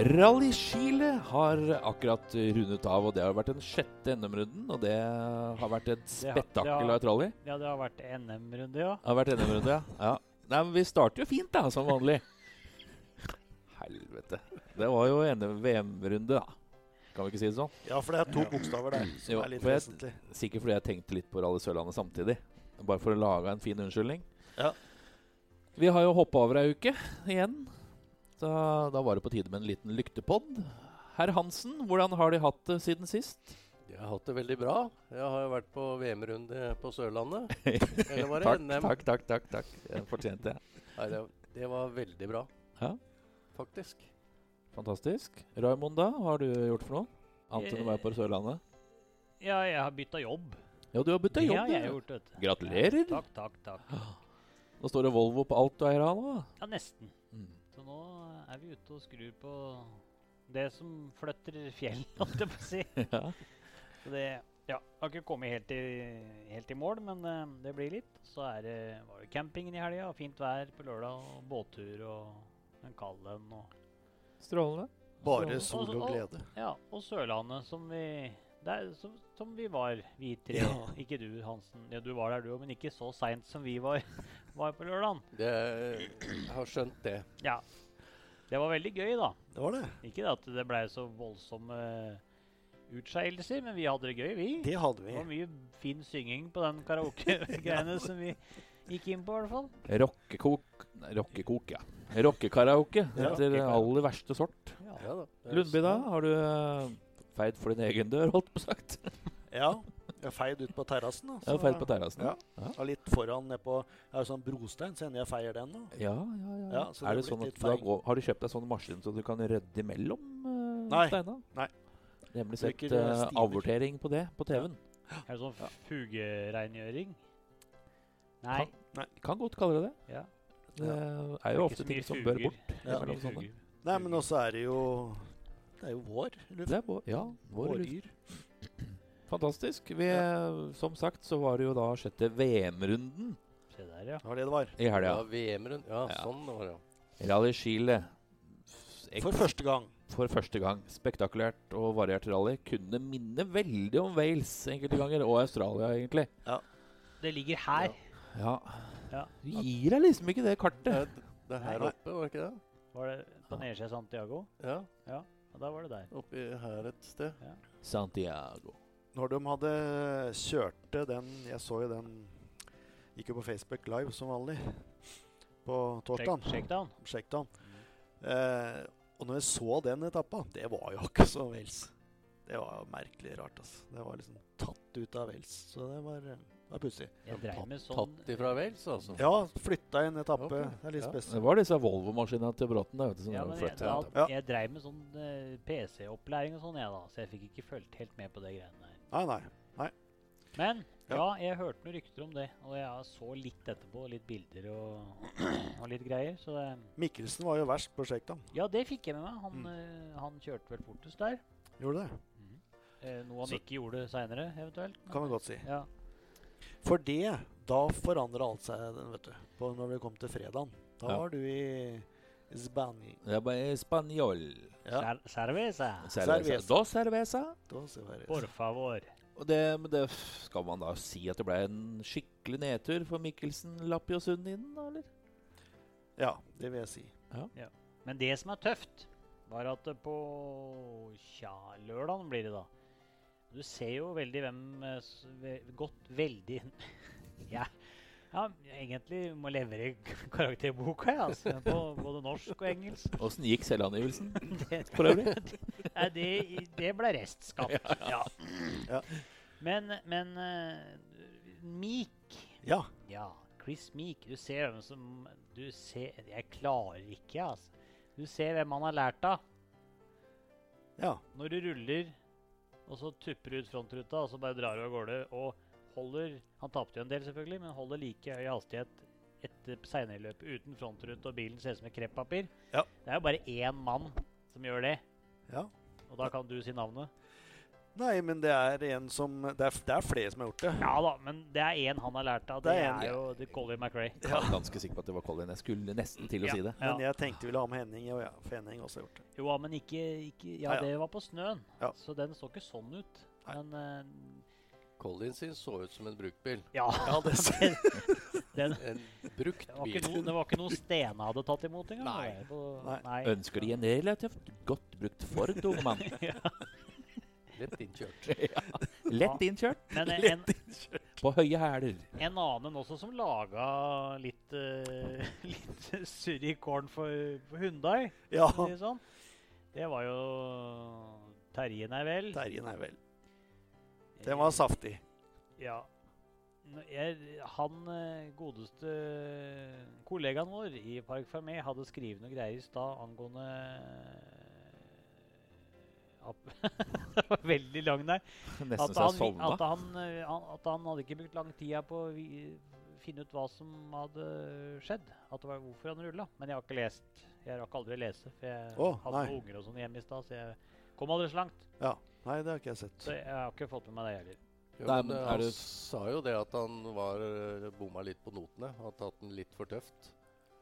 Rally Chile har akkurat rundet av, og det har vært den sjette NM-runden. Og det har vært et spetakkel av et rally. Ja, det har vært NM-runde, ja. Det har vært NM-runde, ja. ja. Nei, men vi starter jo fint, da, som vanlig. Helvete. Det var jo NM-VM-runde, da. Kan vi ikke si det sånn? Ja, for det er to bokstaver der som Jo, er litt for jeg- vesentlig. Sikkert fordi jeg tenkte litt på Rally Sørlandet samtidig. Bare for å lage en fin unnskyldning. Ja. Vi har jo hoppa over ei uke igjen. Så da var det på tide med en liten lyktepodd. Herr Hansen, hvordan har de hatt det siden sist? Jeg har hatt det veldig bra. Jeg har jo vært på VM-runde på Sørlandet. Eller var det takk, NM? takk, takk, takk, takk. Jeg fortjente det. Nei, det, det var veldig bra, Ja, faktisk. fantastisk. Raymond, da? Hva har du gjort for noe? Annet enn å være på Sørlandet? Ja, jeg har bytta jobb. Ja, du har bytta Det jobb. har jeg du. gjort, vet du. Gratulerer. Takk, takk, takk. Nå står det Volvo på alt du eier av nå. Ja, nesten. Mm. Så nå er vi ute og skrur på det som flytter fjell, holdt jeg på å si. Ja. Så det ja, har ikke kommet helt i, helt i mål, men uh, det blir litt. Så er det, var det campingen i helga, og fint vær på lørdag, og båttur og en kald en. Og, Strålende. Bare sol og glede. ja, og Sørlandet, som vi der, som, som vi var, vi tre. Ja. Ikke du, Hansen. Ja, du var der, du òg, men ikke så seint som vi var, var på lørdag. Det, jeg har skjønt det. Ja. Det var veldig gøy, da. Det var det. Ikke det at det blei så voldsomme utskeielser, men vi hadde det gøy, vi. Det hadde vi. Det var mye fin synging på den karaoke-greiene som vi gikk inn på, i hvert fall. Rockekok rockekok, ja. Rockekaraoke Ja. etter aller verste sort. Ja. Ja da. Lundby, da? Har du eh, feid for din egen dør, holdt på sagt? Ja. Jeg feid ut på terrassen. Ja, feid på terrassen. Ja. Ja. Ja, litt foran nedpå Er Jeg har jo sånn brostein, så hender jeg feier den. da. Ja, ja, ja. Ja, så er det det sånn at du har, gå- har du kjøpt deg sånn maskin så du kan rydde imellom uh, Nei. steina? Nei. Nemlig sett uh, avortering på det på TV-en. Er det sånn fugereingjøring? Nei. Kan godt kalle det det. Ja. Det er jo Det er ofte ting som bør bort. Det. Nei, men også er det jo Det er jo vår. luft. Det er vår, ja, vår luft. Fantastisk. Vi, som sagt så var det jo da sjette VM-runden Se der, ja. Det var det det var. i helga. Ja, VM-runden. Ja, Ja. sånn var det. ja. Rally Chile. Ek- For første gang. for første gang. Spektakulært og variert rally. Kunne minne veldig om Wales enkelte ganger, og Australia, egentlig. Ja. Det ligger her. Ja. Ja. Du gir deg liksom ikke det kartet. Det, det er her Nei. oppe, var det ikke det? Var det på nedsida av Santiago? Ja, Ja, Og da var det der. oppi her et sted. Santiago. Når de hadde kjørte den Jeg så jo den Gikk jo på Facebook Live som vanlig på torsdag. Shakedown. Shakedown. Mm. Eh, og når jeg så den etappa, det var jo ikke så Wales. Det var jo merkelig rart. altså. Det var liksom tatt ut av Wales. Så det var, eh, var pussig. Sånn Tatt ifra Wales, altså. Ja, flytta en etappe. Okay. Det er litt ja. Det var disse Volvo-maskinene til Bråten. da, vet du, som Ja, men jeg, da, jeg dreiv med sånn uh, PC-opplæring og sånn, jeg, da. Så jeg fikk ikke fulgt helt med på det greiene der. Nei, nei. Men ja, Ja. jeg hørte noen rykter om det, og jeg så litt etterpå. Litt bilder og, og litt greier. Så det Mikkelsen var jo verst på sjekta. Ja, det fikk jeg med meg. Han, Mm. eh, han kjørte vel fortest der. Gjorde det? Eh, noe han Så- ikke gjorde seinere, eventuelt. Kan vi godt si. Ja. For det, da forandra alt seg, vet du. På når vi kom til fredagen. Da Ja. var du i Er spanjol. Ja, Cer- Cerveza. Cerveza. Cerveza. Dos cerveza. ser Por favor. Og det, men det skal man da si at det ble en skikkelig nedtur for Mikkelsen, Lappi og Sundin, da, eller? Ja, det vil jeg si. Men det som er tøft, var at på Tja, lørdagen blir det da. Du ser jo veldig hvem eh, Godt veldig Ja. Ja, egentlig må levere karakterboka, jeg, altså. På både norsk og engelsk. Åssen gikk selvangivelsen Det, for øvrig? Nei, det, det ble restskatt. Ja. Ja. Men, men uh, Meek Ja. Ja, Chris Meek. Du ser hvem som Du ser Jeg klarer ikke, altså. Du ser hvem han har lært av. Ja. Når du ruller, og så tupper du ut frontruta, og så bare drar du av gårde og holder Han tapte jo en del, selvfølgelig, men holder like høy hastighet etter seinere løpet uten frontrute, og bilen ser ut som et kreppapir. Ja. Det er jo bare én mann som gjør det, ja. og da kan du si navnet. Nei, men det er en som Det er, det er flere som har gjort det. Ja da, men det er én han har lært av. Det, Det er en, er jo det er Colin McRae. Jeg er ganske sikker på at det var Colin. Jeg skulle nesten til å Ja. si det. Men jeg tenkte vi ville ha med Henning, og ja, for Henning også har gjort det. Jo, men ikke, ikke Ja, Ja, ja. det var på snøen, Ja. så den så ikke sånn ut. Nei. Men eh, Collins sin så ut som en bruktbil. ja, Ja, det ser den, En brukt det, var bil. ikke noe, det var ikke noe Stene hadde tatt imot engang. Nei. på- Nei. nei. Ønsker de en relativt godt brukt Ford, unge mann? Lett innkjørt. Lett innkjørt, Men en, på høye hæler. en annen også som laga litt, uh, litt surr i kålen for, for Hundai, Ja. si det sånn, det var jo Terje Nervel. Terje nei vel. Den var saftig. Ja. Jeg, han eh, godeste kollegaen vår i Park Fermé hadde skrevet noe greier i stad angående eh, Det var veldig lang der. At han, at, han, eh, at han hadde ikke brukt lang tid på å finne ut hva som hadde skjedd. At det var hvorfor han rulla. Men jeg har ikke lest. Jeg rakk aldri å lese, for jeg oh, hadde nei. unger og sånn hjemme i stad, så jeg kom aldri så langt. Ja. Nei, det har ikke jeg sett. Så jeg har ikke fått med meg det heller. Jo, Nei, men, eh, han det- sa jo det at han var eh, bomma litt på notene. Hadde tatt den litt for tøft.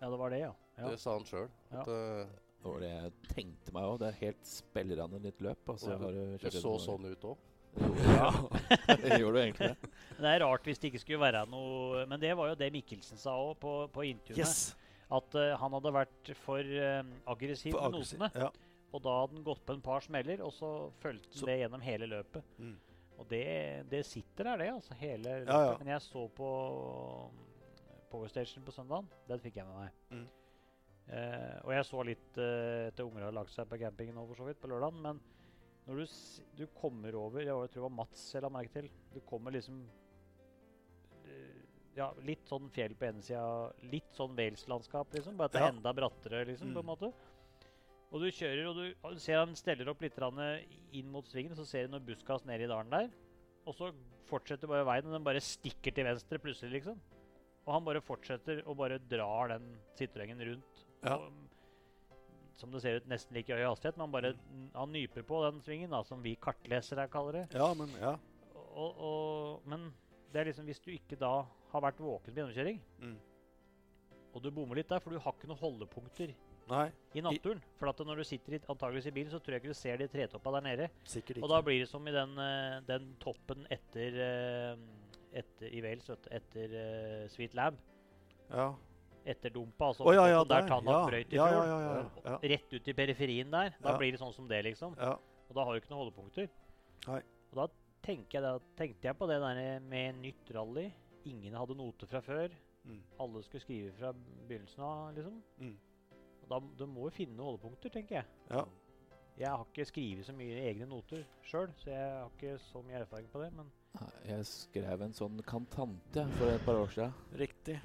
Ja, det var det, ja. ja. Det sa han sjøl. Ja. Det var det jeg tenkte meg òg. Det er helt spillerne ditt løp. Altså, ja, har du det så sånn ut òg. Ja, det gjorde du egentlig det. Det er rart hvis det ikke skulle være noe Men det var jo det Mikkelsen sa òg på, på intervjuet. Yes. At uh, han hadde vært for uh, aggressiv på med notene. Ja. Og da hadde han gått på en par smeller, og så fulgte han Så- det gjennom hele løpet. Mm. Og det, det sitter der, det. altså hele løpet. Ja, ja. Men jeg så på Power Station på søndagen. Den fikk jeg med meg. Mm. Eh, og jeg så litt eh, etter unger hadde lagt seg på campingen nå, for så vidt, på lørdagen. Men når du, du kommer over Jeg tror det var Mats jeg la merke til. Du kommer liksom eh, Ja, litt sånn fjell på ene sida, litt sånn Wales-landskap, liksom. Bare at det er Ja. enda brattere, liksom, på en Mm. måte. Og du kjører, og du, ser han steller opp litt inn mot svingen, så ser du noe buskas nede i dalen der. Og så fortsetter bare veien, og den bare stikker til venstre plutselig, liksom. Og han bare fortsetter og bare drar den Citroën rundt. Ja. Og, som det ser ut nesten like høy hastighet, men han bare han nyper på den svingen, da, som vi kartlesere kaller det. ja, men ja. Og, og, men det er liksom hvis du ikke da har vært våken på gjennomkjøring, Mm. og du bommer litt der, for du har ikke noen holdepunkter Nei, i naturen. For at når du sitter i, antageligvis i bilen, så tror jeg ikke du ser de tretoppa der nede. sikkert ikke. Og da blir det som i den, eh, den toppen etter, eh, etter i Wales, etter uh, Sweet Lab. ja. Etter dumpa, altså Oh, ja, ja, der. Tanna Ja. brøyt i fjor. Rett ut i periferien der. Da blir det sånn som det, liksom. ja. Og da har du ikke noen holdepunkter. Nei. Og da jeg, da, tenkte jeg på det der med nytt rally. Ingen hadde noter fra før. Mm. Alle skulle skrive fra begynnelsen av, liksom. Mm. Da, du må jo finne holdepunkter, tenker jeg. ja. Jeg har ikke skrevet så mye egne noter sjøl, så jeg har ikke så mye erfaring på det. Men Jeg skrev en sånn kantante for et par år siden. Riktig.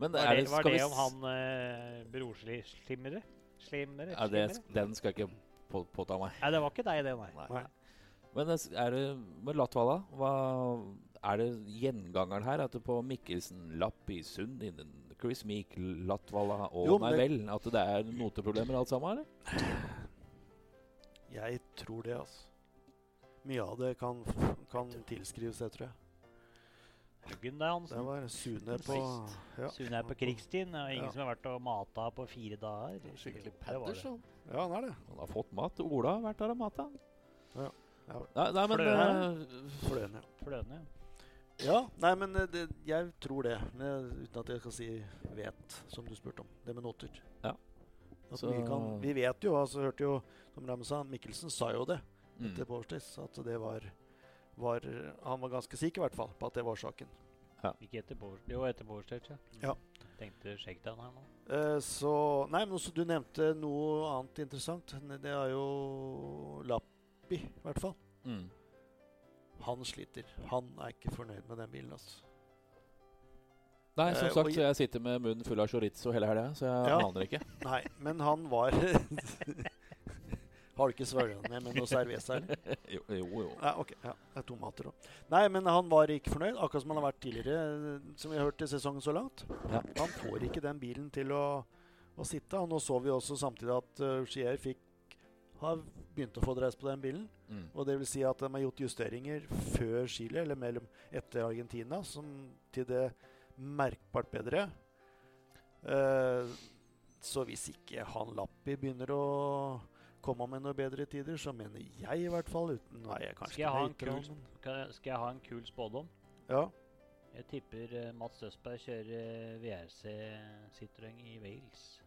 Men var er det, det, var skal det om han eh, brorslimmere? Slimmere? ja, det, Den skal jeg ikke på, påta meg. Nei, det var ikke deg, det, nei. Nei. Men det s- er det med Latvala hva, Er det gjengangeren her at det på Mikkelsen, Lapp i Sund, innen Chris Meek, Latvala og Jo, men Nei vel At det er noteproblemer alt sammen, eller? Jeg tror det, altså. Mye av det kan, kan tilskrives det, tror jeg. Huggen der, Det var Sune på ja. Sune er på krigstid. Er ingen Ja. som har vært og mata på fire dager. Skikkelig Det var. Patterson. Ja, han er det. Han har fått mat. Ola har vært der og mata. Ja. Ja. Nei, nei, men Fløne. Fløne. Fløen, ja. Fløne, ja. Nei, men eh, det, jeg tror det. Men, uten at jeg skal si vet, som du spurte om. Det med noter. Ja. Vi, kan, vi vet jo, altså hørte jo Som Ramsan sa, Mikkelsen sa jo det mm. etter Powerstace. At det var, var Han var ganske sikker i hvert fall på at det var saken. Ja. Ikke etter Power, jo, etter Power ja. Ja. Tenkte shakedown her nå. Eh, så Nei, men også du nevnte noe annet interessant. Det er jo Lappi, i hvert fall. Mm. Han sliter. Han er ikke fornøyd med den bilen, altså. Nei, som Eh, sagt, så jeg sitter med munnen full av chorizo hele helga, så jeg Ja. aner ikke. Nei, men han var Har du ikke svølga ned med noe cerveza, eller? jo, jo, jo. Nei, ok. Ja, det er tomater òg. Nei, men han var ikke fornøyd, akkurat som han har vært tidligere, eh, som vi har hørt i sesongen så langt. Ja. Han får ikke den bilen til å, å sitte. Og nå så vi også samtidig at uh, Skier fikk har begynt å få dreis på den bilen. Mm. Og det vil si at de har gjort justeringer før Chile, eller mellom etter Argentina, som til det merkbart bedre. Uh, så hvis ikke han Lappi begynner å komme med noen bedre tider, så mener jeg i hvert fall uten Nei, jeg kanskje Skal jeg ha en kul- men Skal jeg, skal jeg ha en kul spådom? Ja. Jeg tipper eh, Mats Østberg kjører VRC Citroën i Wales.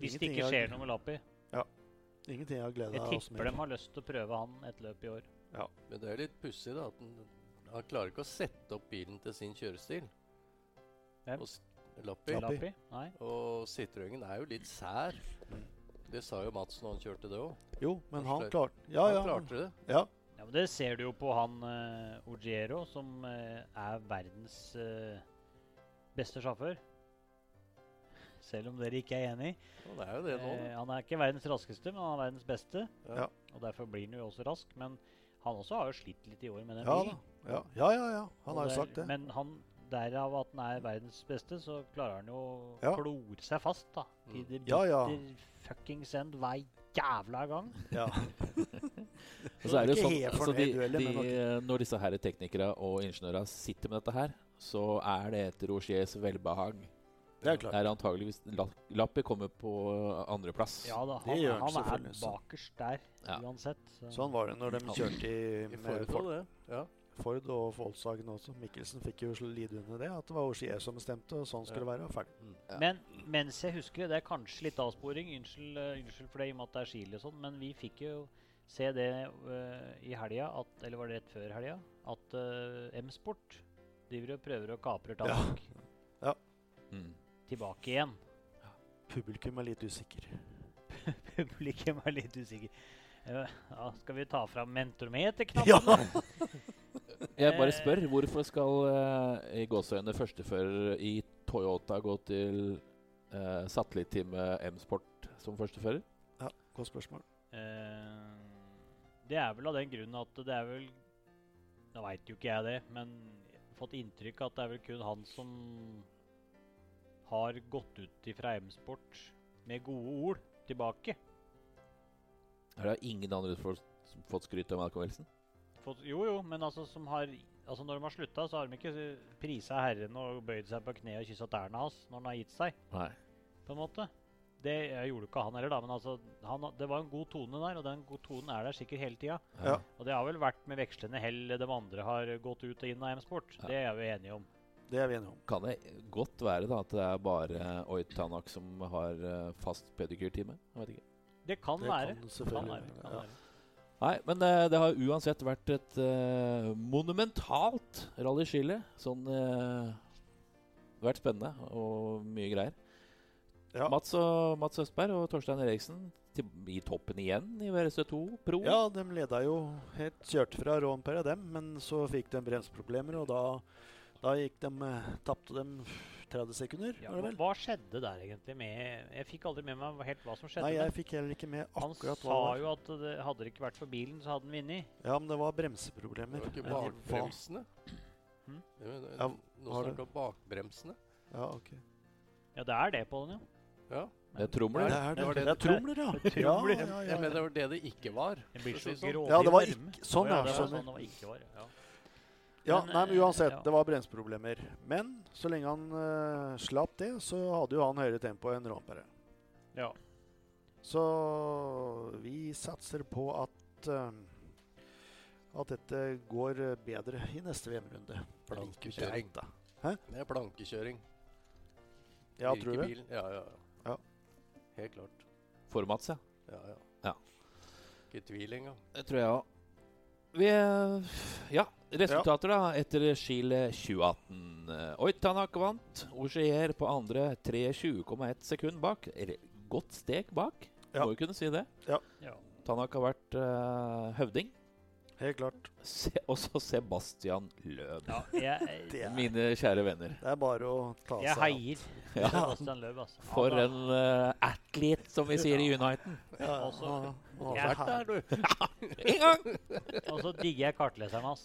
Hvis det ikke skjer noe med Lappi. Ingenting jeg har gleda Jeg tipper de har lyst til å prøve han et løp i år. Ja. Men det er litt pussig, da. At han, han klarer ikke å sette opp bilen til sin kjørestil. Hvem? Og Lappi. Lappi. Nei. Og Citroën er jo litt sær. Det sa jo Mats når han kjørte det òg. Jo, men han klarte Ja, han ja. klarte det. ja. Ja, men Det ser du jo på han uh, Ogiero, som uh, er verdens uh, beste sjåfør. Selv om dere ikke er enig. Det er jo det nå. Eh, han er ikke verdens raskeste, men han er verdens beste. Ja. Og Derfor blir han jo også rask. Men han også har jo slitt litt i år med den Ja bilen. Ja, ja, ja. ja. Han Og har jo sagt det. Men han, derav at han er verdens beste, så klarer han jo å Ja. klore seg fast da. Til i det Ja, ja. bitter fuckings end hver jævla gang. Ja. Og så er det jo sånn altså de, de, Når disse her teknikere og ingeniører sitter med dette her, så er det etter Rogiers velbehag. Det er Det klart. er antageligvis Lappi kommer på andreplass. Ja da, Det han, gjør han han er bakerst der Ja. uansett. Så. Sånn var det når de kjørte i, I Ford, til. Ja. Ford og Volkswagen også. Mikkelsen fikk jo lide under det. At det var Osier som bestemte, og sånn skulle det være. og Ferdig. Ja. Men mens jeg husker det, det er kanskje litt avsporing, unnskyld, eh, unnskyld for det i og med at det er Chile og sånn, men vi fikk jo se det uh, i helga, eller var det rett før helga, at uh, M-Sport driver og prøver å Ja. ja. Mm. Tilbake igjen. Publikum er litt usikker. Publikum er litt usikker. Eh, ja, skal vi ta fram mentormeterknappen? Ja. da? Jeg bare Eh. spør, hvorfor skal uh, i gåseøyne førstefører i Toyota gå til uh, satellitteamet M-Sport som førstefører? Ja, Godt spørsmål. Uh, det er vel av den grunn at det er vel Nå veit jo ikke jeg det, men jeg har fått inntrykk av at det er vel kun han som har gått ut ifra M-sport med gode ord tilbake. Er det ingen andre som har fått skryt av Malcolm Wilson? Fått, jo, jo, men altså som har Altså Når de har slutta, så har de ikke prisa Herren og bøyd seg på kne og kyssa tærne hans når han har gitt seg. Nei. på en måte. Det gjorde ikke han heller, da, men altså, han, det var en god tone der, og den gode tonen er der sikkert hele tida. Ja. Og det har vel vært med vekslende hell de andre har gått ut og inn av M-sport. Ja. Det er vi enige om. Det er vi enige om. Kan det godt være da at det er bare Oit Tanak som har eh, fast pedikyrtime? Jeg vet ikke. Det kan Det være. kan Kan være. Kan ja. være. Nei, men eh, det har uansett vært et uh, monumentalt rallyskille. Sånn uh, Det har vært spennende og mye greier. Ja. Mats, og, Mats Østberg og Torstein Eriksen til, i toppen igjen i VRC2 Pro. ja, de leda jo helt Kjørte fra Rånpere, dem, men så fikk de bremseproblemer, og da, da gikk de eh, Tapte dem 30 sekunder, Ja, hva, vel? hva skjedde der egentlig med Jeg fikk aldri med meg helt hva som skjedde. Nei, jeg fikk heller ikke med han akkurat hva Han sa jo at det, hadde det ikke vært for bilen, så hadde han vunnet. Ja, men det var bremseproblemer. Det var ikke bakbremsene. Hmm? Ja, Nå snakker du om bakbremsene. Ja, ok. Ja, det er det på den, jo. Ja. Det er tromler. Det er det. det det- er tromler, ja. Det er Ja, tromler. ja, ja, Jeg mener det var det det ikke var. Det for så sånn. Ja, det var ikke- sånn, ja, det var sånn det var ikke var. Ja. Ja, Men, nei, men eh, uansett, ja. det var bremseproblemer. Men så lenge han uh, slapp det, så hadde jo han høyere tempo enn Rånpere. ja. Så vi satser på at uh, at dette går bedre i neste VM-runde. Plankekjøring. Det er plankekjøring. Ja, tror du det? Ja, Ja, ja, Ja. Helt klart. For Mats, ja. Ja, ja. Ja. Ikke tvil engang. Det tror jeg òg. Vi eh, Ja, resultater da etter Chile 2018. Oi, Tanak vant. Ogier på andre 23,1 sekund bak. Godt steg bak, Ja. må jo kunne si det. ja. Tanak har vært uh, høvding. Helt klart. Se, også Sebastian Løb. ja jeg, Det er, Mine kjære venner. det er bare å ta seg av. heier Ja. Sebastian Løb, altså. For en uh, athlete, som vi sier i Uniten. Ja, Også- Jeg- så Der, du! En gang! Og så digger jeg kartleseren hans.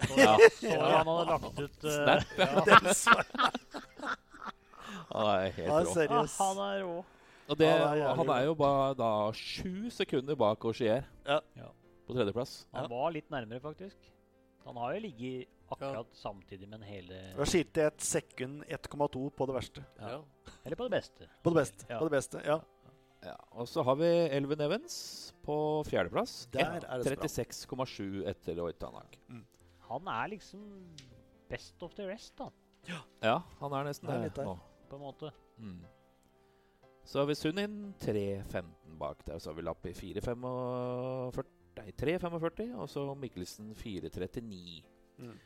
Så, Ja. så han hadde lagt ut uh, Snap. ja. Han er helt Han rå. ah. Han er rå. Og det, Ja, er han er jo bare da sju sekunder bak Auxier Ja. Ja. på tredjeplass. Han var litt nærmere, faktisk. Han har jo ligget akkurat samtidig med en hele Det skilte et sekund 1,2 på det verste. ja. Eller på det beste. På det beste. Ja. På det beste, ja. Ja, og så har vi Elven Evans på fjerdeplass. Der er det så 36,7 etter Oitanak. Han er liksom best of the rest, da, Ja, han er nesten der nå. på en måte. Mm. Så har vi Sunin 3.15 bak der. Så har vi Lappi i 3.45. Og så Mikkelsen 4.39. Mm.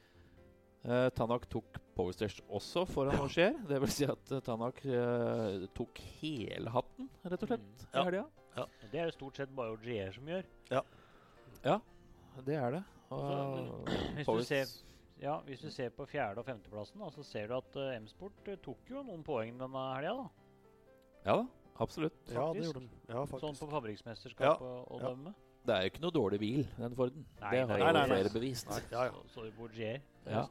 Uh, Tanak tok Powerstairs også foran Auxier. Det vil si at uh, Tanak uh, tok hele hatten, rett og slett, Mm. i Ja. helga. Og Det er det stort sett bare Ogier som gjør. Ja, ja, det er det. Og Hvis du, ser, ja, hvis du ser på fjerde- og femteplassen, da, så ser du at uh, M-Sport eh, tok jo noen poeng denne helga. da. Ja da, absolutt. Ja, det gjorde de. Ja, Sånn på på fabriksmesterskap å og Ja. dømme. Det er jo ikke noe dårlig bil, den Forden. Nei, det har nei, jo nei, nei. flere bevist. Nei, ja, ja. Så, så Ja. Så,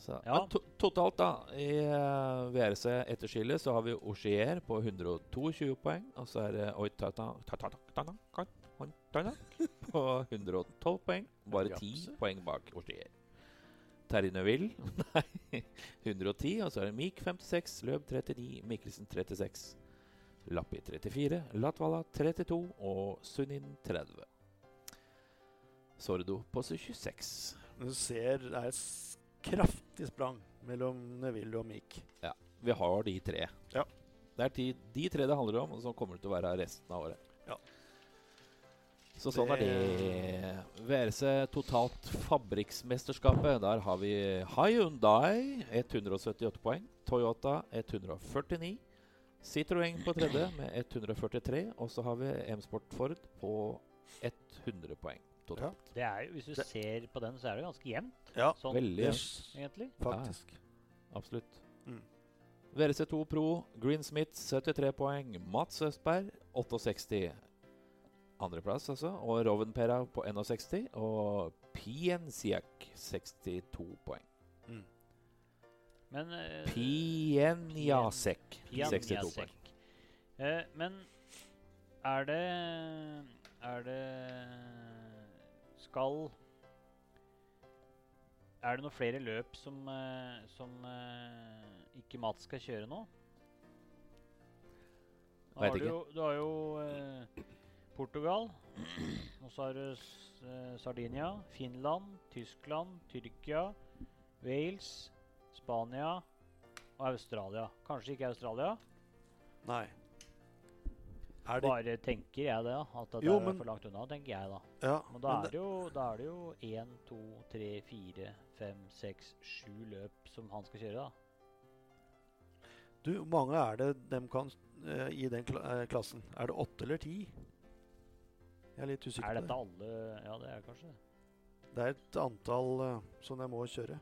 Så, ja. Men to totalt, da, i uh, VRC etter Chile så har vi Osier på 122 poeng. Og så er det Oitata på 112 poeng. Bare 10 poeng bak Osier Terje Neville nei, 110. Og så er det Mik 56, Løb 39, Mikkelsen 36. Lappi 34, Latvala 32 og Sunin 30. Sordo på 26. Du ser det er kraftig sprang mellom Neville og Meek. Vi har de tre. Ja. Det er de, de tre det handler om, og som kommer til å være resten av året. Ja. Så sånn er det. VRC totalt fabrikksmesterskapet. Der har vi Hyundai 178 poeng. Toyota 149. Citroën på tredje med 143. Og så har vi M-Sport Ford på 100 poeng totalt. Det er jo, hvis du Det- ser på den, så er det ganske jevnt. Ja, Sånn, Veldig jevnt. egentlig. faktisk. Absolutt. Mm. VRC2 Pro, Green Smith 73 poeng. Mats Østberg 68. Andreplass, altså. Og Rovenpera på 61. Og Pienciak, 62 poeng. Mm. Men uh, Pienjasek Jan 62 Jacek. poeng. Uh, men er det Er det Skal Er det noen flere løp som, eh, som eh, ikke Mats skal kjøre nå? Da Vet har du jo, du har jo eh, Portugal. Og så har du eh, Sardinia, Finland, Tyskland, Tyrkia, Wales, Spania og Australia. Kanskje ikke Australia. Nei. Er det Bare tenker jeg det. At det Jo, er men- for langt unna, tenker jeg da. Ja, Men da men er det jo, da er det jo 1, 2, 3, 4, 5, 6, 7 løp som han skal kjøre, da. Du, hvor mange er det dem kan uh, i den kla uh, klassen? Er det åtte eller ti? Jeg er litt usikker Er dette alle Ja, det er kanskje det. Det er et antall uh, som jeg må kjøre.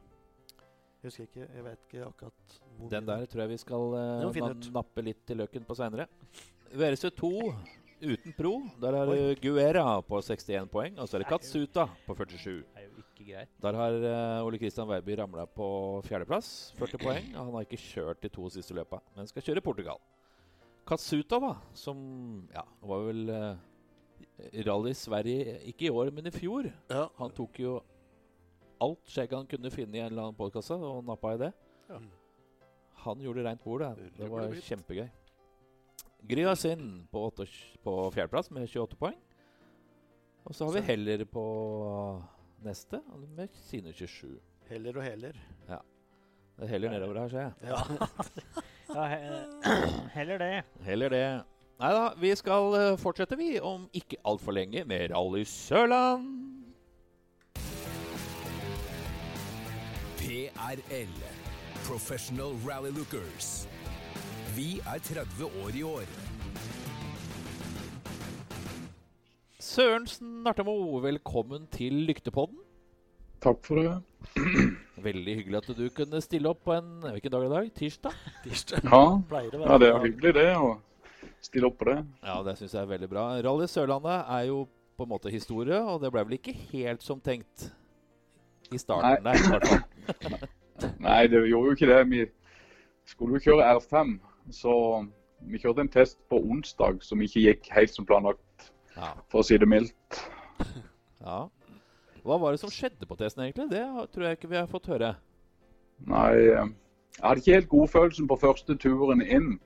Jeg husker ikke, jeg vet ikke akkurat hvor Den der tror jeg vi skal na- nappe litt til løken på seinere. VRC2 uten pro. Der er det Guera på 61 poeng. Og så er det Katsuta på 47. Det er jo ikke greit. Der har eh, Ole Kristian Weiby ramla på fjerdeplass, 40 poeng. og Han har ikke kjørt de to siste løpa, men skal kjøre Portugal. Katsuta, da, som ja, var vel eh, Rally Sverige ikke i år, men i fjor. Ja. Han tok jo alt skjegg han kunne finne i en eller annen postkasse, og nappa i det. Ja. Han gjorde rent bord, det. Det var kjempegøy. Gryasin på, åtte- på fjerdeplass med 28 poeng. Og så har vi Heller på neste med sine 27. Heller og heller. Det er heller nedover her, ser jeg. Ja. Ja, he heller det. Heller det. Nei da, vi skal eh, fortsette, vi, om ikke altfor lenge, med Rally Sørland. PRL. Professional Rally Lookers. Vi er 30 år i år. Søren Snartemo, velkommen til Lyktepodden. Takk for det. Veldig hyggelig at du kunne stille opp på en Hvilken dag i dag? Tirsdag? Tirsdag. Ja, Det, ja det er hyggelig det å stille opp på det. Ja, det syns jeg er veldig bra. Rally Sørlandet er jo på en måte historie, og det ble vel ikke helt som tenkt i starten der, i. Nei, det gjorde jo ikke det. Vi skulle jo kjøre R5, så Vi kjørte en test på onsdag som ikke gikk helt som planlagt, Ja. for å si det mildt. ja. Hva var det som skjedde på testen, egentlig? Det tror jeg ikke vi har fått høre. Nei, jeg hadde ikke helt godfølelsen på første turen inn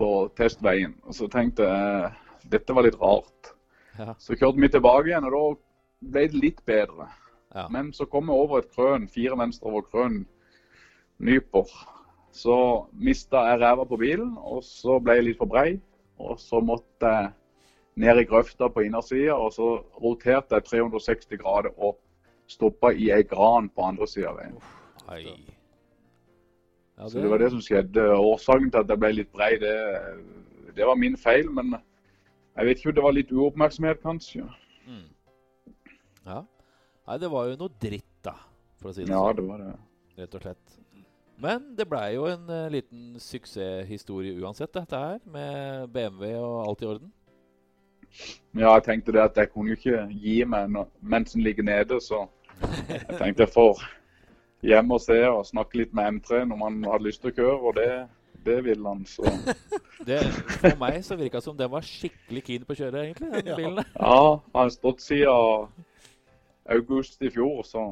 på testveien. Og så tenkte jeg dette var litt rart. Ja. Så kjørte vi tilbake igjen, og da ble det litt bedre. Ja. Men så kom vi over et krøn, fire venstre over krøn, nyper. Så mista jeg ræva på bilen, og så ble jeg litt for brei. Og så måtte jeg ned i grøfta på innersida, og så roterte jeg 360 grader og stoppa i ei gran på andre sida av veien. Ja, Så det var det som skjedde. Årsaken til at jeg ble litt brei, det, det var min feil. Men jeg vet ikke om det var litt uoppmerksomhet, kanskje. Mm. Ja. Nei, det var jo noe dritt, da, for å si det Ja, sånn. det var det. Rett og slett. Men det blei jo en uh, liten suksesshistorie uansett, dette her. Med BMW og alt i orden. Ja, jeg tenkte det at jeg kunne jo ikke gi meg no mens den ligger nede, så jeg tenkte jeg får hjem og se og snakke litt med M3 når man hadde lyst til å kjøre, og det, det ville han. Så Det, for meg så virka det som den var skikkelig keen på å kjøre, egentlig. den bilen. ja, han har stått siden august i fjor, så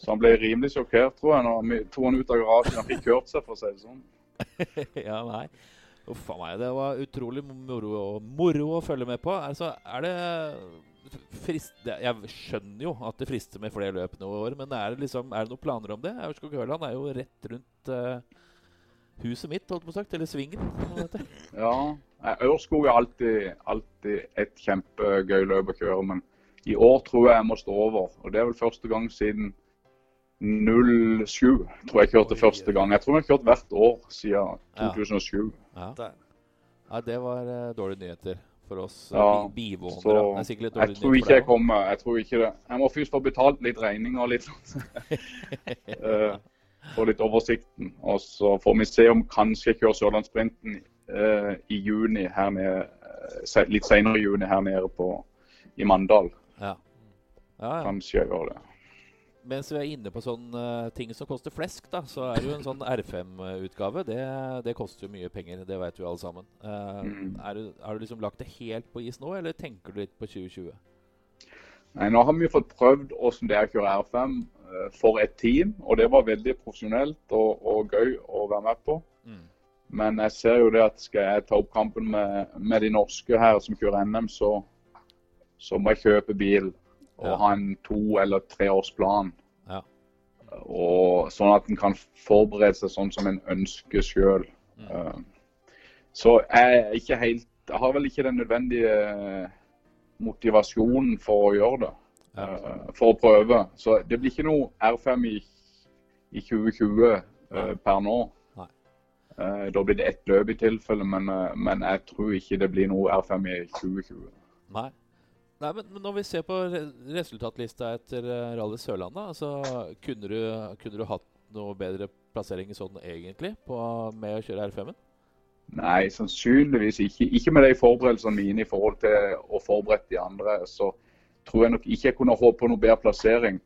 så han ble rimelig sjokkert, tror jeg, når han tok han ut av garasjen. Han fikk hørt seg, for å si det sånn. ja, nei. Uff a meg. Det var utrolig moro, moro å følge med på. Altså, er det frist... Jeg skjønner jo at det frister med flere løp nå i år, men er det, liksom, er det noen planer om det? Aurskog-Høland er jo rett rundt uh, huset mitt, holdt på sagt. Eller svingen. hva det heter. Ja, Aurskog er alltid, alltid et kjempegøy løp å kjøre, men i år tror jeg jeg må stå over. Og det er vel første gang siden 07, tror jeg kjørte Oi, første gang. Jeg tror jeg har kjørt hvert år siden Ja. 2007. Ja. Ja, det var eh, dårlige nyheter for oss Ja, uh, bivånere. Er jeg tror ikke for jeg kommer. Jeg tror ikke det. Jeg må først få betalt litt regninger og litt sånn. Eh, Få litt oversikten. Og så får vi se om kanskje jeg kjører Sørlandssprinten eh, i juni her nede. eh, litt senere i juni her nede på, i Mandal. Ja. Ja, gjør det. Mens vi er inne på sånne ting som koster flesk, da, så er det jo en sånn R5-utgave. Det, det koster jo mye penger, det vet vi alle sammen. Uh, Mm. er du, har du liksom lagt det helt på is nå, eller tenker du litt på 2020? Nei, Nå har vi fått prøvd hvordan det er å kjøre R5 eh, for et team, og det var veldig profesjonelt og, og gøy å være med på. Mm. Men jeg ser jo det at skal jeg ta opp kampen med, med de norske her som kjører NM, så, så må jeg kjøpe bil og Ja. ha en to- eller treårsplan. Ja. Og sånn at en kan forberede seg sånn som en ønsker sjøl. Mm. så jeg er ikke helt Jeg har vel ikke den nødvendige motivasjonen for å gjøre det. Ja. eh, for å prøve. Så det blir ikke noe R5 i, i 2020 eh, per nå. Eh, da blir det ett løp i tilfelle, men, eh, men jeg tror ikke det blir noe R5 i 2020. Nei. Nei, men men når vi ser på re resultatlista etter uh, Rally Sørlandet, altså, kunne, du, kunne du hatt noe bedre plassering sånn egentlig på, med å kjøre R5-en? Nei, sannsynligvis ikke. Ikke med de forberedelsene mine i forhold til å forberede de andre. Så tror jeg nok ikke jeg kunne håpe på noe bedre plassering.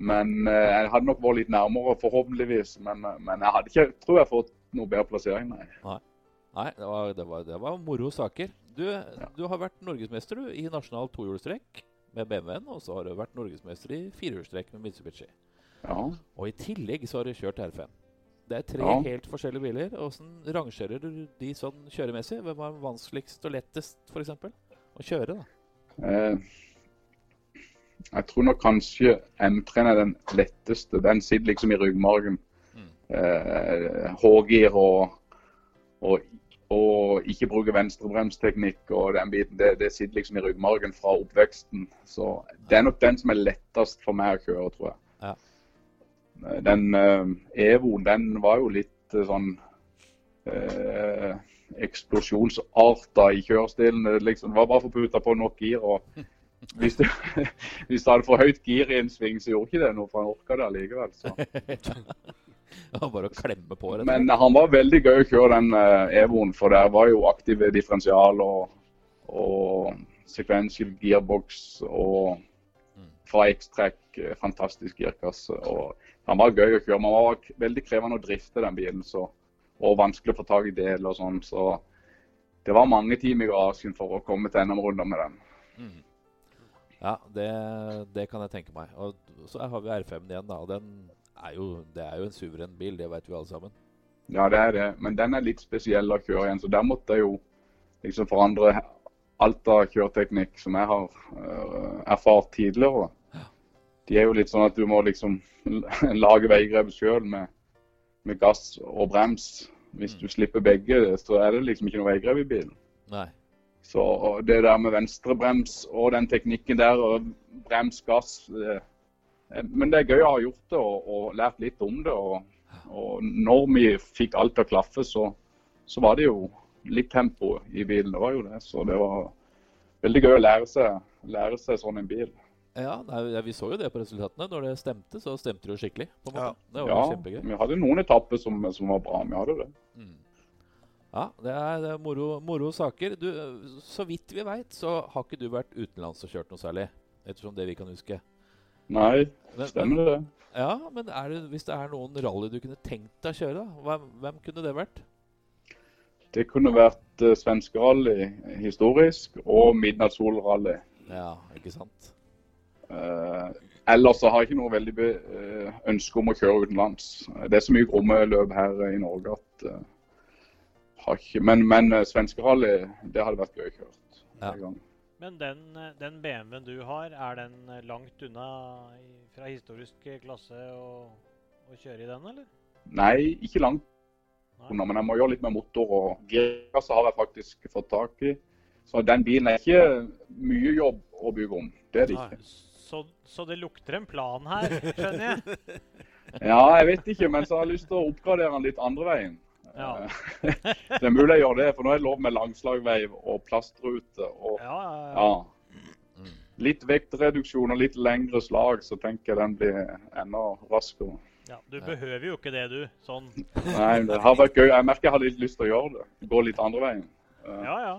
Men eh, jeg hadde nok vært litt nærmere, forhåpentligvis. Men, men jeg hadde ikke, tror jeg, fått noe bedre plassering, nei. Nei, det var, det var, det var moro saker. Du, du har vært norgesmester du, i nasjonal tohjulstrekk med BMW-en, og så har du vært norgesmester i firehjulstrekk med Mitsubishi. Ja. Og i tillegg så har du kjørt R5. Det er tre Ja. helt forskjellige biler. Åssen rangerer du de sånn kjøremessig? Hvem er vanskeligst og lettest, f.eks.? Å kjøre, da. Eh, jeg tror nok kanskje M3 er den letteste. Den sitter liksom i ryggmargen. Mm. Eh, H-gir og, og, og ikke bruke venstrebremsteknikk og den biten. Det, det sitter liksom i ryggmargen fra oppveksten. Så det er nok den som er lettest for meg å kjøre, tror jeg. Ja. Den uh, Evoen, den var jo litt uh, sånn uh, eksplosjonsarta i kjørestilen. Liksom, det var bare for å putte på nok gir. og hvis du, hvis du hadde for høyt gir i en sving, så gjorde ikke det noe, for han orka det allikevel. Så. Det var bare å klemme på. rett Men han var veldig gøy å kjøre den eh, Evoen, for der var jo aktive differensial og, og sequential gearbox og Mm. fra X-Track eh, fantastisk girkasse. og Han var gøy å kjøre, men han var veldig krevende å drifte den bilen. så og vanskelig å få tak i deler og sånn. Så det var mange timer i garasjen for å komme til NM-runder med den. Mm. Ja, det, det, kan jeg tenke meg. Og så har vi R5-en igjen, da. Den er jo, det er jo en suveren bil, det vet vi alle sammen. Ja, det er det. Men den er litt spesiell å kjøre igjen. Så der måtte jeg jo liksom forandre alt av kjøreteknikk som jeg har uh, erfart tidligere. De er jo litt sånn at du må liksom lage veigrep sjøl med, med, gass og brems. Hvis du mm. slipper begge, så er det liksom ikke noe veigrep i bilen. Nei. Så det der med venstrebrems og den teknikken der, og brems, gass det, Men det er gøy å ha gjort det og, og lært litt om det. Og, og når vi fikk alt til å klaffe, så, så, var det jo litt tempo i bilen. Det var jo det. Så det var veldig gøy å lære seg, lære seg sånn en bil. Ja, nei, Vi så jo det på resultatene. Når det stemte, så stemte det jo skikkelig. på en måte. Ja, det var ja kjempegøy. Vi hadde noen etapper som, som var bra. Vi hadde det. Mm. Ja, det er, det er moro, moro, saker. Du, så vidt vi veit, så har ikke du vært utenlands og kjørt noe særlig? Ettersom det vi kan huske. Nei, stemmer det. Ja, men det, hvis det er noen rally du kunne tenkt deg å kjøre, da, hvem, hvem kunne det vært? Det kunne vært uh, svenskerally historisk og midnattsolrally. Ja, ikke sant? Uh, ellers så har jeg ikke noe veldig uh, ønske om å kjøre utenlands. Det er så mye gromme løp her i Norge at uh, har ikke, Men, men svenskerally, det hadde vært gøy å kjøre. Ja. Men den, den BMW-en du har, er den langt unna fra historisk klasse å, å kjøre i den, eller? Nei, ikke langt unna. Men jeg må gjøre litt med motor og girkasse har jeg faktisk fått tak i. Så den bilen er ikke mye jobb å bygge om. Det er det ikke. Så, så, det lukter en plan her, skjønner jeg? ja, jeg vet ikke, men så har jeg lyst til å oppgradere den litt andre veien. Ja. det er mulig jeg gjør det, for nå er det lov med langslagvei og plastrute. Og, ja, ja, ja. Litt vektreduksjon og litt lengre slag, så tenker jeg den blir enda raskere. Ja, Du behøver jo ikke det, du. Sånn. Nei, det har vært gøy. Jeg merker jeg har litt lyst til å gjøre det. Gå litt andre veien. Ja, ja.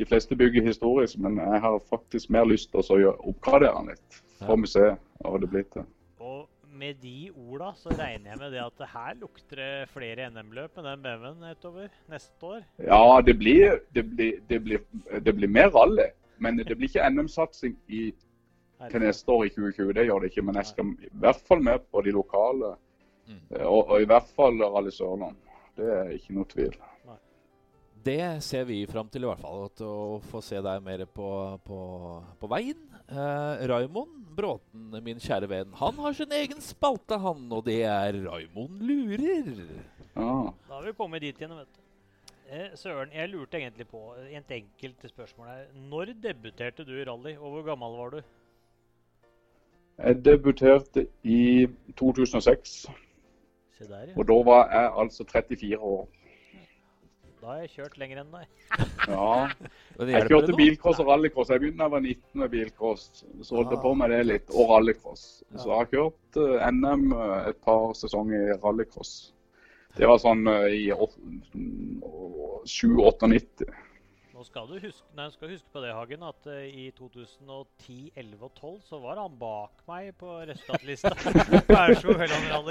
De fleste bygger historisk, men jeg har faktisk mer lyst til å oppgradere den litt. For museet. Og det blir til. Med de orda så regner jeg med det at det her lukter flere NM-løp med den BMW-en utover neste år? Ja, det blir, det blir, det blir, det blir mer rally. Men det blir ikke NM-satsing til neste år i 2020. Det gjør det ikke. Men jeg skal i hvert fall med på de lokale. Mm. Og, og, i hvert fall Rally Sørland. Det er ikke noe tvil. Det ser vi fram til, i hvert fall. Å få se deg mer på, på, på veien. Eh, Raimond Bråten, min kjære venn, han har sin egen spalte, han. Og det er Raimond lurer. Ah. Da har vi kommet dit igjen, vet du. Eh, Søren, jeg lurte egentlig på et enkelt spørsmål her. Når debuterte du i rally, og hvor gammel var du? Jeg debuterte i 2006. Der, ja. Og da var jeg altså 34 år. Da har jeg kjørt lenger enn deg. ja. Jeg kjørte bilcross og rallycross. Jeg begynte da jeg var 19 med bilcross. Så holdt jeg på med det litt. Og rallycross. Så jeg har kjørt eh, NM uh, et par sesonger i rallycross. Det var sånn uh, i 7-98. Nå skal du huske, nei, skal huske på det, Hagen, at uh, i 2010, 11 og 12 så var han bak meg på resultatlista Høland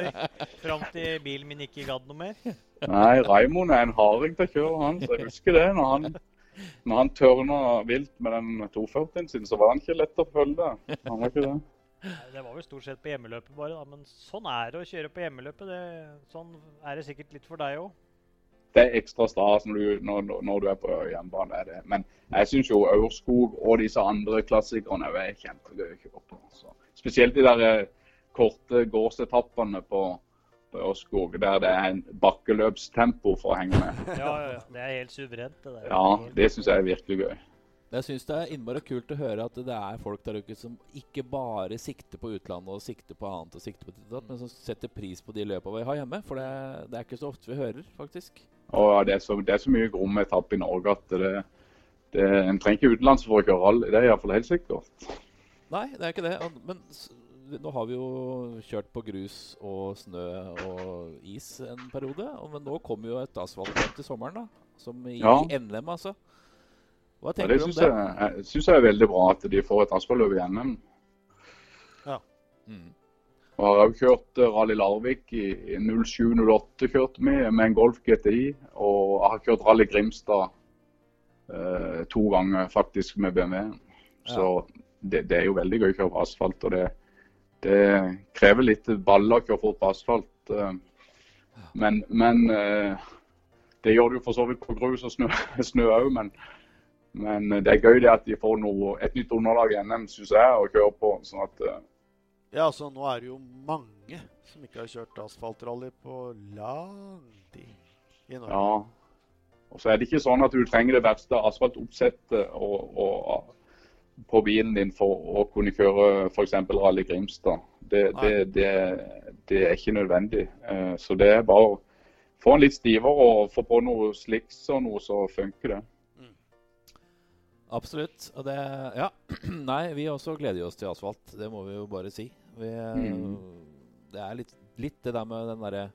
Fram til bilen min ikke gadd noe mer. Nei, Raimond er en harding til å kjøre, han. Så jeg husker det. Når han, når han tørna vilt med den 240-en sin, så var han ikke lett å følge. Han var ikke det. Det var vel stort sett på hjemmeløpet bare, da. Men sånn er det å kjøre på hjemmeløpet. Det, sånn er det sikkert litt for deg òg det er ekstra stas når du, når, når du er på hjemmebane. Er det. Men jeg syns jo Aurskog og disse andre klassikerne er kjempegøy å kjøre på. Så. Spesielt de der eh, korte gårdsetappene på, på Aurskog, der det er en bakkeløpstempo for å henge med. Ja, ja, ja. Det er helt suverent. Det der. Ja, det syns jeg er virkelig gøy. Jeg syns det er innmari kult å høre at det er folk der ute som ikke bare sikter på utlandet og sikter på annet, og sikter på det, men som setter pris på de løpene vi har hjemme. For det, det er ikke så ofte vi hører, faktisk. Og det er så, det er så mye gromme etappe i Norge at det, det, en trenger ikke utenlands for å kjøre rally. Det er iallfall helt sikkert. Nei, det er ikke det. Men nå har vi jo kjørt på grus og snø og is en periode. Men nå kommer jo et asfaltløp til sommeren, da. Som i ja. NM, altså. Hva tenker ja, du om det? Jeg, jeg syns det er veldig bra at de får et asfaltløp i NM. Ja. Mm. Og har òg kjørt eh, Rally Larvik i, i 07-08 kjørte vi med en Golf GTI. Og jeg har kjørt Rally Grimstad eh, to ganger faktisk med BMW. Så det, det, er jo veldig gøy å kjøre på asfalt. og det, det krever litt baller å kjøre fort på asfalt. Eh, men, men eh, det gjør det jo for så vidt på grus og snø òg. Men, men, det er gøy det at de får noe, et nytt underlag i NM, syns jeg, å kjøre på. sånn at eh, ja, altså nå er det jo mange som ikke har kjørt asfaltrally på lang tid i Norge. Ja. Og så er det ikke sånn at du trenger det verste asfaltoppsettet og, og, på bilen din for å kunne kjøre f.eks. Rally Grimstad. Det, det, det, det, er ikke nødvendig. Eh, så det er bare å få en litt stivere og få på noe slicks og noe, så funker det. Absolutt. Og det Ja. Nei, vi også gleder oss til asfalt. Det må vi jo bare si. Vi, mm. Det er litt, litt, det der med den derre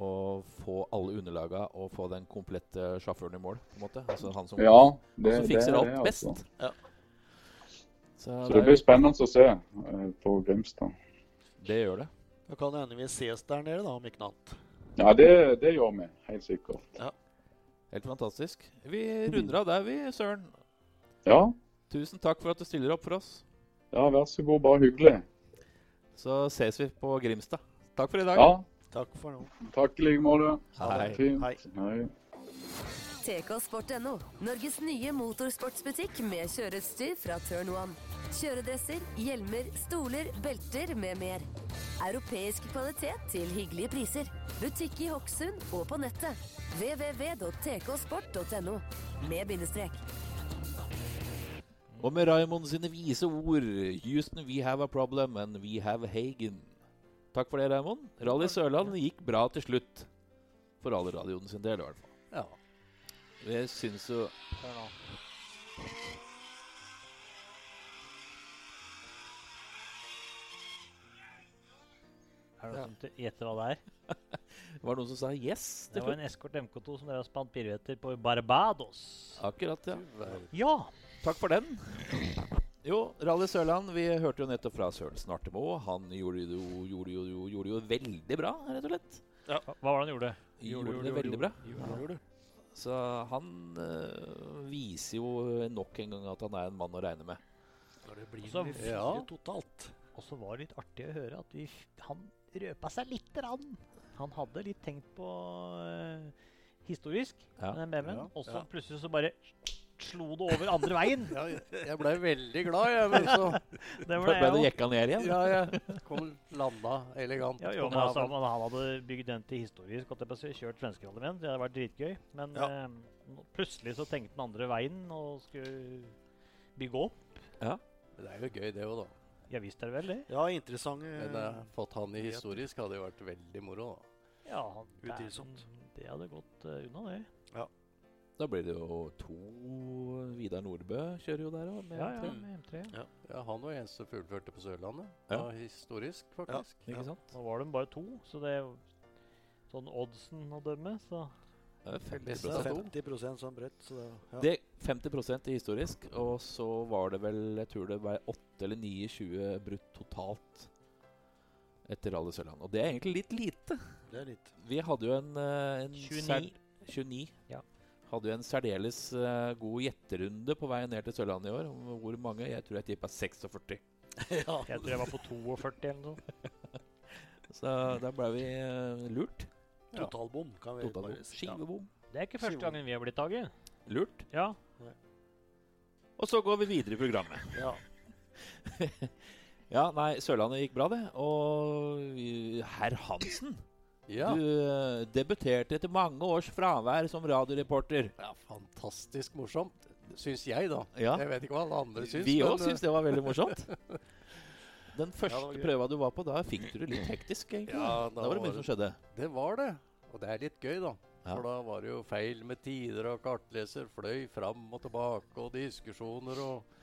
å få alle underlaga og få den komplette sjåføren i mål. på en måte. Altså han som, ja, det, som fikser det, alt altså. best. Ja. Så, Så, det blir spennende å se uh, på Grimstad. Det gjør det. Da kan det hende vi ses der nede, da, om ikke noe annet. Ja, det, det, gjør vi. Helt sikkert. Ja. Helt fantastisk. Vi runder av der, vi, Søren. Ja. Tusen takk for at du stiller opp for oss. Ja, vær så god. Bare hyggelig. Så ses vi på Grimstad. Takk for i dag. Ja. Takk for nå. Takk i like måte. Hei. Hei. Hei. TK Norges nye motorsportsbutikk med kjøreutstyr fra Turn One. Kjøredresser, hjelmer, stoler, belter med mer. Europeisk kvalitet til hyggelige priser. Butikk i Hokksund og på nettet. www.tksport.no med bindestrek. Og med Raymond sine vise ord Houston, we have a problem, and we have Hagen. Takk for det, Raymond. Rally Sørland gikk bra til slutt. For alle radioen sin del, i hvert fall. Ja. Jeg syns jo Er det noen som gjetter hva det er? var det noen som sa yes? Det var en Eskort MK2 som dere har spant piruetter på Barbados. Akkurat, ja. Ja. Takk for den. Jo, Rally Sørland, vi hørte jo nettopp fra Søren Snartemo. Han gjorde jo, gjorde, jo, gjorde jo, veldig bra, rett og slett. Ja, Hva var det han gjorde? Gjorde, gjorde det veldig bra. Så han øh, viser jo nok en gang at han er en mann å regne med. Når det blir så, fire ja. totalt. Og så var det litt artig å høre at vi, han røpa seg lite grann. Han hadde litt tenkt på øh, historisk, ja. den BMW-en. Ja. Og så plutselig så bare slo det over andre veien. Ja, jeg blei veldig glad, jeg. Men så det ble, ble det jekka ned igjen? Ja, jeg kom landa elegant. Ja, jo, men altså, han hadde bygd den til historisk. Kjørt svenskerallyen. Det hadde vært dritgøy. Men ja. eh, plutselig så tenkte den andre veien og skulle bygge opp. Ja. Men det er jo gøy, det òg, da. Ja visst er det vel det. Ja, interessant. Men uh, fått han i historisk hadde jo vært veldig moro. da. Ja, Utvilsomt. Det hadde gått uh, unna, det. Ja. Da blir det jo to Vidar Nordbø kjører jo der òg, med ja, M3. Ja, med M3 ja. ja, han var eneste fullførte på Sørlandet. Ja. historisk, faktisk. Ja, ikke sant? Nå var de bare to, så det er sånn oddsen å dømme, så det er 50, 50 sånn bredt. Så ja. Det 50 i historisk, og så var det vel Jeg tror det var 8 eller 9-20 brutt totalt etter Rally Sørland. Og det er egentlig litt lite. Det er litt. Vi hadde jo en, eh, en 29. 29. Ja. Hadde jo en særdeles uh, god gjetterunde på vei ned til Sørlandet i år. Hvor mange? Jeg tror jeg tippa 46. ja. Jeg tror jeg var på 42 eller noe. Så da ble vi lurt. lurt. Totalbom, kan vi Total bare si. Skivebom. Det er ikke første gangen vi har blitt taget. Lurt. Ja. Og så går vi videre i programmet. Ja. ja, nei, Sørlandet gikk bra, det. Og herr Hansen ja. Du uh, debuterte etter mange års fravær som radioreporter. Ja, Fantastisk morsomt, syns jeg, da. Ja. Jeg vet ikke hva alle andre syns. Vi òg syns det var veldig morsomt. Den første ja, prøva du var på, da fikk du det litt hektisk, egentlig. Ja, da, da var det mye som skjedde. Det var det. Og det er litt gøy, da. Ja. For da var det jo feil med tider, og kartleser fløy fram og tilbake, og diskusjoner og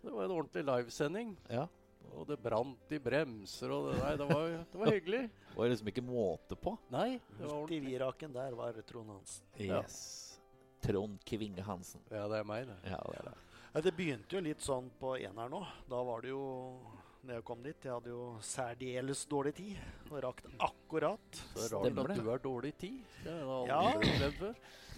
Det var en ordentlig livesending. Ja. Og det brant i bremser, og det, nei, det, var, det var hyggelig. det var liksom ikke måte på? Nei. Midt i viraken der var Trond Hansen. Yes. Trond Kvinge Hansen. Ja, det er meg, det. Ja, det, er det. Ja, det begynte jo litt sånn på eneren nå. Da var det jo når jeg kom dit. Jeg hadde jo særdeles dårlig tid og rakk det akkurat. Så rart Stemmer at du har dårlig tid. Det har jeg Ja. aldri opplevd før.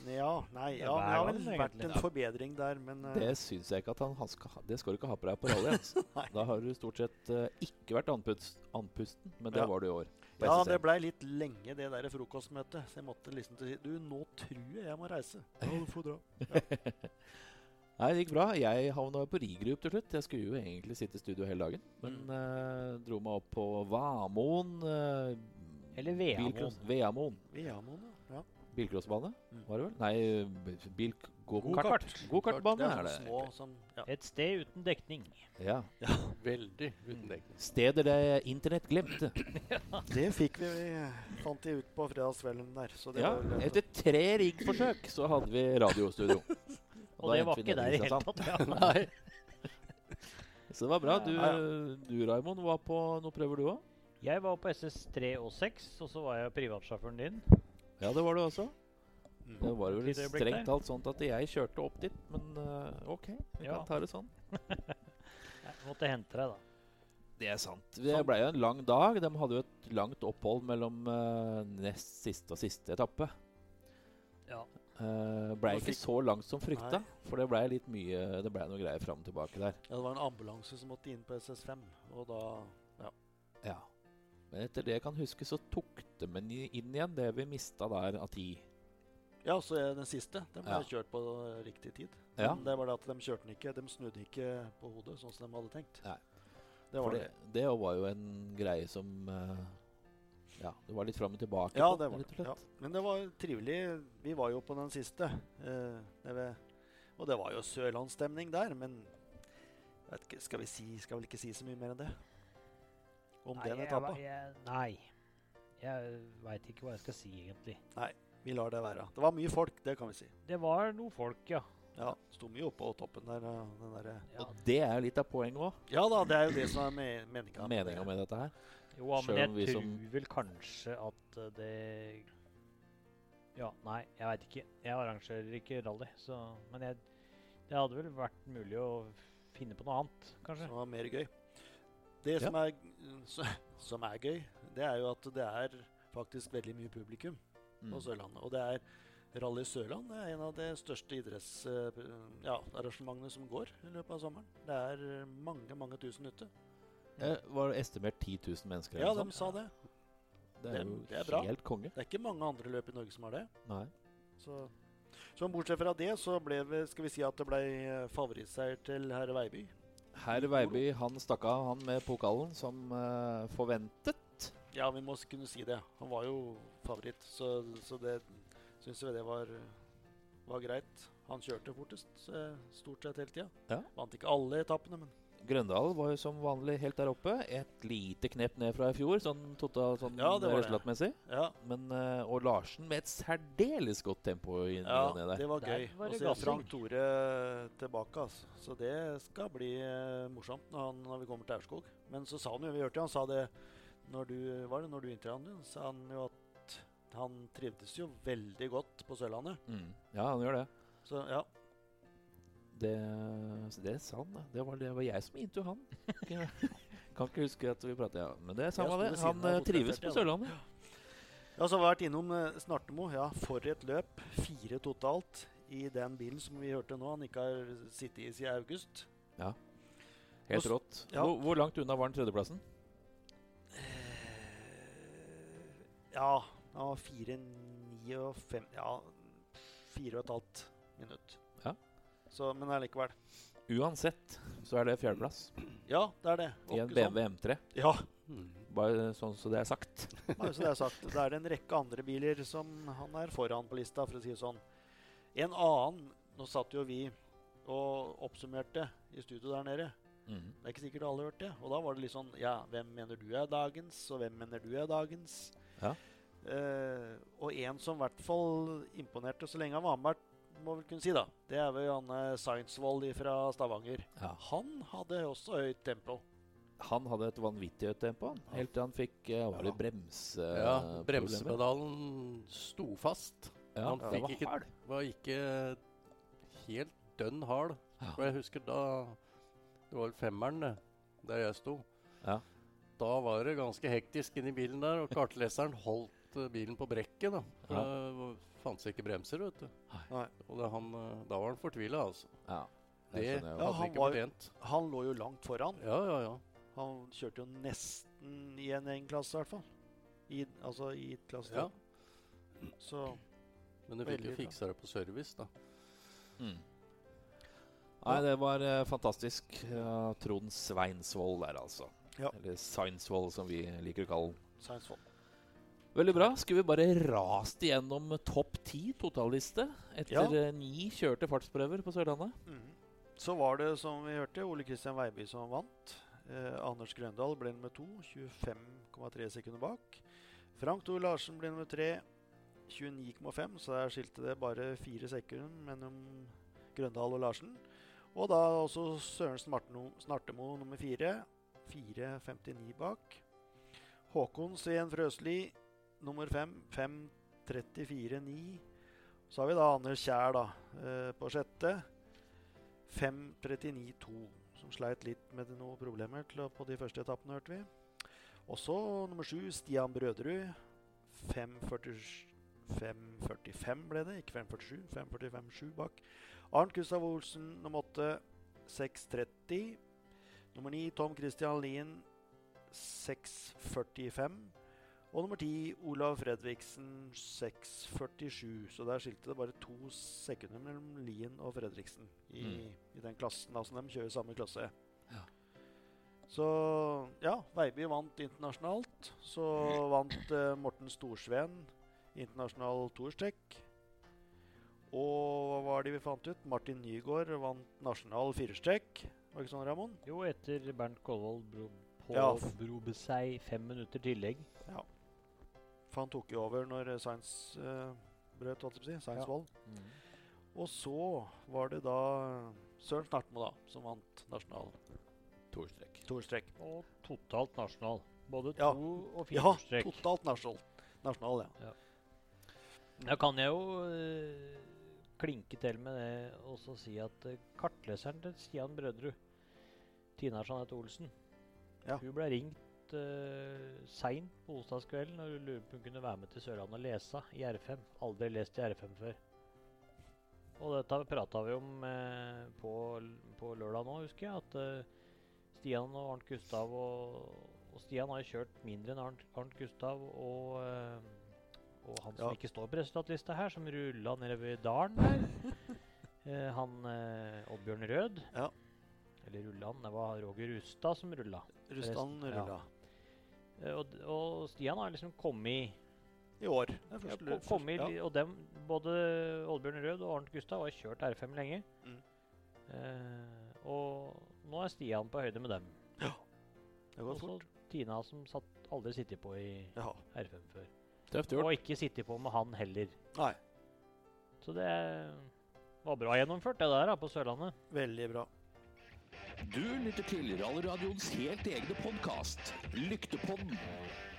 Ja, nei, Det ja, det har vel vært en forbedring der, men uh... Det syns jeg ikke at han, han skal ha. Det skal du ikke ha på deg på rally. Altså. Da har du stort sett uh, ikke vært andpust, andpusten, men det Ja. var du i år. Ja, det blei litt lenge, det der frokostmøtet. Så jeg måtte liksom til si Du, nå tror jeg jeg må reise. Ja, du får dra. Nei, det gikk bra. Jeg havna på rigrup til slutt. Jeg skulle jo egentlig sitte i studio hele dagen, men Mm. uh, dro meg opp på Vamoen. Eller Veamoen. Veamoen. Veamoen, ja. Ja. Bilcrossbane, Mm. var det vel? Nei, bil... Gokart. Gokart. Gokartbane er det. små som ja. Et sted uten dekning. Ja. Veldig uten dekning. Steder det internett glemte. Det fikk vi, vi fant de ut på fredagskvelden der. Så det Ja, etter tre riggforsøk så hadde vi radiostudio. Og og det var ikke der i hele tatt. Ja. Nei. Så det var bra. Du, Ja, du Raimond, var på noen prøver du òg? Jeg var på SS3 og 6, og så var jeg privatsjåføren din. Ja, det var det også. Mm. Det var jo Litt strengt talt sånn at jeg kjørte opp dit, men uh, OK, vi Ja. kan ta det sånn. Jeg måtte hente deg, da. Det er sant. Det ble jo en lang dag. De hadde jo et langt opphold mellom uh, nest siste og siste etappe. Ja. Uh, ble ikke så langt som frykta, Nei. for det ble litt mye Det ble noe greier fram og tilbake der. Ja, det var en ambulanse som måtte inn på SS5, og da Ja. Men etter det jeg kan huske, så tok de i- inn igjen det vi mista der av tid. Ja, så er den siste. Den ble Ja. kjørt på riktig tid. Ja. Det var det at de kjørte den ikke. De snudde ikke på hodet, sånn som de hadde tenkt. Nei. Det var det, det. det var jo en greie som eh, Ja, det var litt fram og tilbake. Ja, på, det var rett og det. Ja. Men det var trivelig. Vi var jo på den siste. eh, og det var jo sørlandsstemning der, men ikke, skal vi si Skal vel ikke si så mye mer enn det? Om den etappa. jeg, nei. Jeg veit ikke hva jeg skal si, egentlig. Nei, Vi lar det være. Det var mye folk, det kan vi si. Det var noe folk, ja. Ja, Sto mye oppå toppen der. eh, Den der. ja. Og det er jo litt av poenget òg. Ja da, det er jo det som er me meninga. Meninga med dette her. Jo, ja, men jeg tror som- vel kanskje at eh, det Ja, nei, jeg veit ikke. Jeg arrangerer ikke rally, så Men jeg, det hadde vel vært mulig å finne på noe annet, kanskje. Som var mer gøy. Det som, er, så, som er gøy, det er jo at det er faktisk veldig mye publikum Mm. på Sørlandet. Og det er Rally Sørland det er en av de største idrettsarrangementene ja, som går i løpet av sommeren. Det er mange, mange tusen ute. Eh, var det estimert 10 000 mennesker? Ja, de sa det. Det er det- jo det er bra. helt konge. Det er ikke mange andre løp i Norge som har det. Nei. Så, så bortsett fra det, så ble skal vi si at det ble eh, favorittseier til herr Veiby. Herr Veiby han stakk av han med pokalen som uh, forventet. Ja, vi må kunne si det. Han var jo favoritt, så, så det syns vi det var, var greit. Han kjørte fortest eh, stort sett hele tida. Ja. Vant ikke alle etappene, men Grøndal var jo som vanlig helt der oppe. Et lite knep ned fra i fjor, sånn totalt sånn Ja, resultatmessig. ja. Men, eh, og Larsen med et særdeles godt tempo inn, Ja, ned der. det var gøy. Og Å er se. Frank Tore tilbake. Altså. Så det skal bli uh, morsomt når, han, når vi kommer til Aurskog. Men så sa han jo, vi hørte jo han sa det når du var det når du intervjuet han, sa han jo at han trivdes jo veldig godt på Sørlandet. Mm. Ja, han gjør det. Så ja. Det, det sa han, da. Det var, det var jeg som intervjuet han. Kan ikke huske at vi pratet, ja. Men det er samme det. Han eh, trives på Sørlandet. så har vi vært innom eh, Snartemo. Ja, for et løp. Fire totalt i den bilen som vi hørte nå. Han ikke har sittet i siden august. Ja. Helt rått. ja. Hvor, hvor langt unna var den tredjeplassen? Ja, han var fire, ni og fem Ja, fire og et halvt minutt. Så, men allikevel. Uansett så er det fjerdeplass Ja, det er det. i en BMW M3. sånn. Ja. Bare sånn så det er sagt. bare så det er sagt. Det er en rekke andre biler som han er foran på lista, for å si det sånn. En annen Nå satt jo vi og oppsummerte i studio der nede. Mm. Det er ikke sikkert alle har hørt det. Og da var det litt sånn Ja, hvem mener du er dagens, og hvem mener du er dagens? Ja. Eh, og en som i hvert fall imponerte så lenge han var med, må vel kunne si, da. Det er vel Janne Seinsvold fra Stavanger. Ja. Han hadde også høyt tempo. Han hadde et vanvittig høyt tempo. Helt til han fikk uh, ja. bremse... Ja, bremsepedalen sto fast. Ja, Han det fikk var ikke- hard. Var ikke helt dønn hard. Ja. For jeg husker da Det var vel femmeren, der jeg sto. Ja. Da var det ganske hektisk inni bilen der, og kartleseren holdt eh, bilen på brekket. da. For Ja. Det fantes ikke bremser, vet du. Nei. Og det, han, eh, da var han fortvila, altså. Ja, det. Ja, hadde han ikke fortjent. Han lå jo langt foran. Ja, ja, ja. Han kjørte jo nesten i en egen klasse, i hvert fall. I, altså i klasse Ja. Så Men du fikk jo fiksa det på service, da. Mm. Nei, det var eh, fantastisk. Ja, Trond Sveinsvold der, altså. Ja. Eller Seinsvold, som vi liker å kalle den. Veldig bra. Skulle vi bare rast igjennom topp ti totalliste etter Ja. eh, ni kjørte fartsprøver på Sørlandet? Mm. Så var det, som vi hørte, Ole Kristian Veiby som vant. Eh, Anders Grøndal ble nummer to, 25,3 sekunder bak. Frank Thor Larsen ble nummer tre, 29,5, så der skilte det bare fire sekunder mellom Grøndal og Larsen. Og da også Sørensen Martino, Snartemo nummer fire, 4,59 bak. Håkon Sveen Frøsli nummer fem, 5,34,9. Så har vi da Anders Kjær da, eh, på sjette. 5.39,2, som sleit litt med noen problemer på de første etappene, hørte vi. Og så nummer sju, Stian Brøderud. 5.45 ble det, ikke 5.47. 5.45,7 bak. Arnt Gustav Olsen nummer åtte, 6.30. Nummer ni, Tom Christian Lien, 6.45. Og nummer ti, Olav Fredriksen, 6.47. Så der skilte det bare to sekunder mellom Lien og Fredriksen i, Mm. i den klassen. Altså de kjører samme klasse. Ja. Så ja, Veiby vant internasjonalt. Så vant eh, Morten Storsveen internasjonal toerstrekk. Og hva var det vi fant ut? Martin Nygaard vant nasjonal firestrekk. Var ikke sånn, Ramon? Jo, etter Bernt Kolvold bro, Ja. påberope fem minutter tillegg. For han tok jo over når Sainz Science eh, brøt, holdt jeg på å si. Science Ja. Mm. Og så var det da Søren Snartmo, da, som vant nasjonal Torstrekk. Torstrekk. Og totalt nasjonal. Både Ja. to og Ja, strekk. Ja, totalt nasjonal. Nasjonal, ja. Da kan jeg jo uh, klinke til med det og så si at uh, kartleseren til Stian Brødrud, Tina Jeanette Olsen, Ja. hun ble ringt uh, seint på onsdagskvelden og lurte på om hun kunne være med til Sørlandet og lese i R5. Aldri lest i R5 før. Og dette prata vi om eh, på, på lørdag nå, husker jeg. At eh, Stian og Arnt Gustav og, og Stian har jo kjørt mindre enn Arnt, Arnt Gustav og eh, og han som Ja. ikke står på resultatlista her, som rulla nedover dalen der. eh, han eh, Oddbjørn Rød. Ja. Eller rulla han? Det var Roger Rustad som rulla. Rustan ja. rulla. Eh, og, og Stian har liksom kommet I år. Ja, kom ko- kommet ja. Og dem, både Oddbjørn Rød og Arnt Gustav har kjørt R5 lenge. Mm. Uh, og nå er Stian på høyde med dem. Det går fort. Tina som satt, aldri sittet på i Ja. R5 før. Tøft gjort. Og ikke sittet på med han heller. Nei, Så det var bra gjennomført, det der da, på Sørlandet. veldig bra. Du lytter til Rallradioens helt egne podkast, Lyktepodden.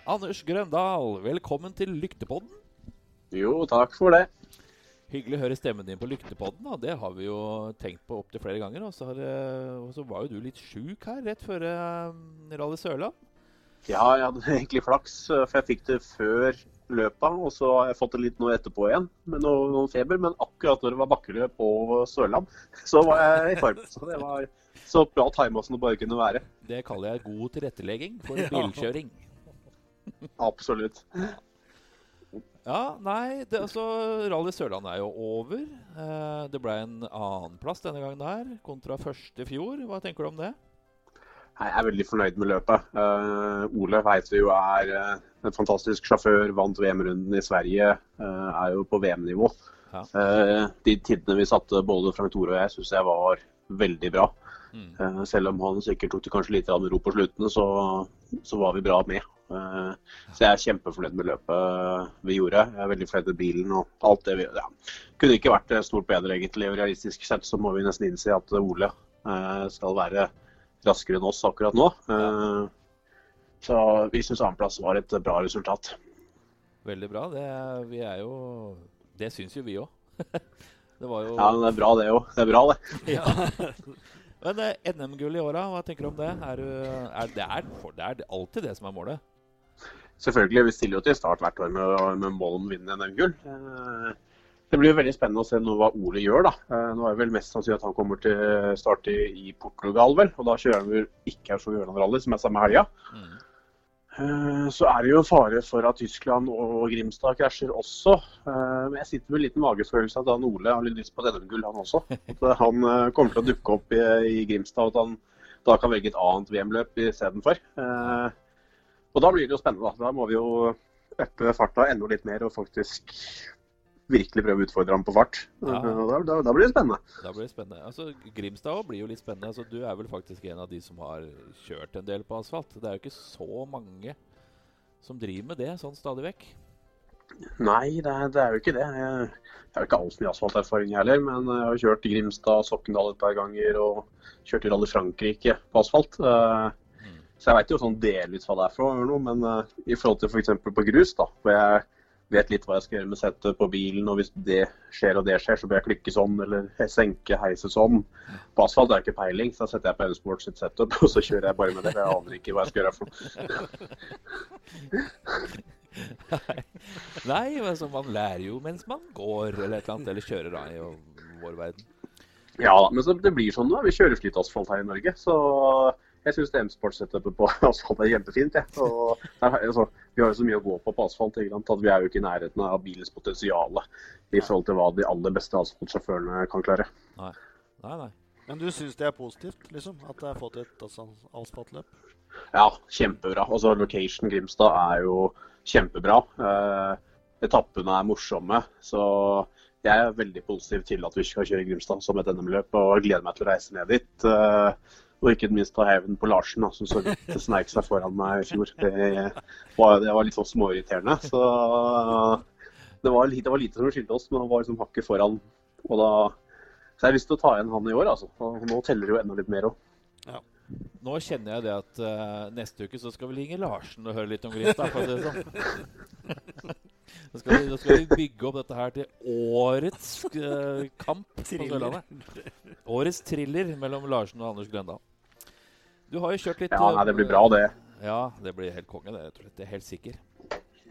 Anders Grøndal, velkommen til Lyktepodden. Jo, takk for det. Hyggelig å høre stemmen din på Lyktepodden. Da. Det har vi jo tenkt på opptil flere ganger. Og så, har, eh, og så var jo du litt sjuk her rett før eh, Rally Sørland. Ja, jeg hadde egentlig flaks, eh, for jeg fikk det før løpet. Og så har jeg fått det litt nå etterpå igjen, med noe, noen feber. Men akkurat når det var bakkeløp på Sørland, så var jeg i form. Så det var så bra tima som det bare kunne være. Det kaller jeg god tilrettelegging for bilkjøring. Absolutt. Ja, nei, det, altså Rally Sørland er jo over. Eh, det ble en annenplass denne gangen her, kontra første i fjor. Hva tenker du om det? Jeg er veldig fornøyd med løpet. Uh, Ole vet vi jo er uh, en fantastisk sjåfør. Vant VM-runden i Sverige. uh, er jo på VM-nivå. Ja. De tidene vi satte, både Frank Tore og jeg, syns jeg var veldig bra. Mm. Selv om han sikkert tok det kanskje litt ro på sluttene, så, så var vi bra med. Så jeg er kjempefornøyd med løpet vi gjorde. Jeg er veldig fornøyd med bilen og alt det vi ja. Kunne ikke vært stort bedre, egentlig. Realistisk sett så må vi nesten innse at Ole skal være raskere enn oss akkurat nå. Eh, så vi syns annenplass var et bra resultat. Veldig bra. Det, vi er jo Det syns jo vi òg. det var jo Ja, men det er bra det òg. Det er bra, det. Ja. Men eh, NM-gull i åra, hva tenker du om det? Er du, er, det, er, for- det er alltid det som er målet. Selvfølgelig, vi stiller jo til start hvert år med, med mål om å vinne NM-gull. Det blir jo veldig spennende å se nå hva Ole gjør, da. Eh, Nå er det vel mest sannsynlig at han kommer til å starte i Portugal, vel. Og da kjører han vel ikke Aurskog Jørland Rally, som er samme helga. Eh, Så er det jo fare for at Tyskland og Grimstad krasjer også. Eh, Men jeg sitter med en liten magefølelse at han Ole har litt lyst på et NM-gull, han også. At han kommer til å dukke opp i, Grimstad, og at han da kan velge et annet VM-løp istedenfor. Og da blir det jo spennende, da. Da må vi jo øppe farta enda litt mer og faktisk virkelig prøve å utfordre ham på fart. Ja. Da, da, da blir det spennende. Da blir det spennende. Altså, Grimstad blir jo litt spennende. Altså, du er vel faktisk en av de som har kjørt en del på asfalt. Det er jo ikke så mange som driver med det sånn stadig vekk. Nei, det er, det er jo ikke det. Jeg, jeg har ikke altfor mye asfalterfaring heller, men jeg har kjørt Grimstad Grimstad, Sokndal et par ganger og kjørt i Rally Frankrike på asfalt. Eh, Mm. Så jeg veit jo sånn delvis hva det er for noe, men eh, i forhold til f.eks. på grus, da, hvor jeg vet litt hva jeg skal gjøre med settet på bilen, og hvis det skjer og det skjer, så bør jeg klikke sånn, eller senke, heise sånn. På asfalt har jeg ikke peiling, så da setter jeg på Eurosport sitt setup, og så kjører jeg bare med det. for Jeg aner ikke hva jeg skal gjøre for noe. Nei, altså, man lærer jo mens man går, eller et eller annet, eller kjører da i vår verden. Ja da, men så det blir sånn da. Vi kjører slitt asfalt her i Norge, så jeg syns M-sport-setupet på asfalt er kjempefint. jeg. Og det er, altså, vi har jo så mye å gå på på asfalt at vi er jo ikke i nærheten av bilens potensial i forhold til hva de aller beste asfaltsjåførene kan klare. Nei, nei. Men du syns det er positivt, liksom? At det er fått et asfaltløp? Ja, kjempebra. Altså, Location Grimstad er jo kjempebra. Eh, etappene er morsomme. Så jeg er veldig positiv til at vi skal kjøre Grimstad som et NM-løp, og gleder meg til å reise ned dit. Eh, og ikke minst ta hevn på Larsen, da, som så vidt sneik seg foran meg i fjor. Det var, det var litt sånn småirriterende. Så det var, lite, det var lite som skilte oss, men han var liksom hakket foran. Og da, så jeg har lyst til å ta igjen han i år, altså. Og nå teller det jo enda litt mer òg. Nå kjenner jeg det at uh, neste uke så skal vi ringe Larsen og høre litt om Grimstad. For å si det sånn. Nå skal, vi, nå skal vi bygge opp dette her til årets uh, kamp på Sørlandet. Årets thriller mellom Larsen og Anders Grøndal. Du har jo kjørt litt Ja, nei, det blir bra, det. Ja, det blir helt konge, det. Jeg. Det er helt sikker.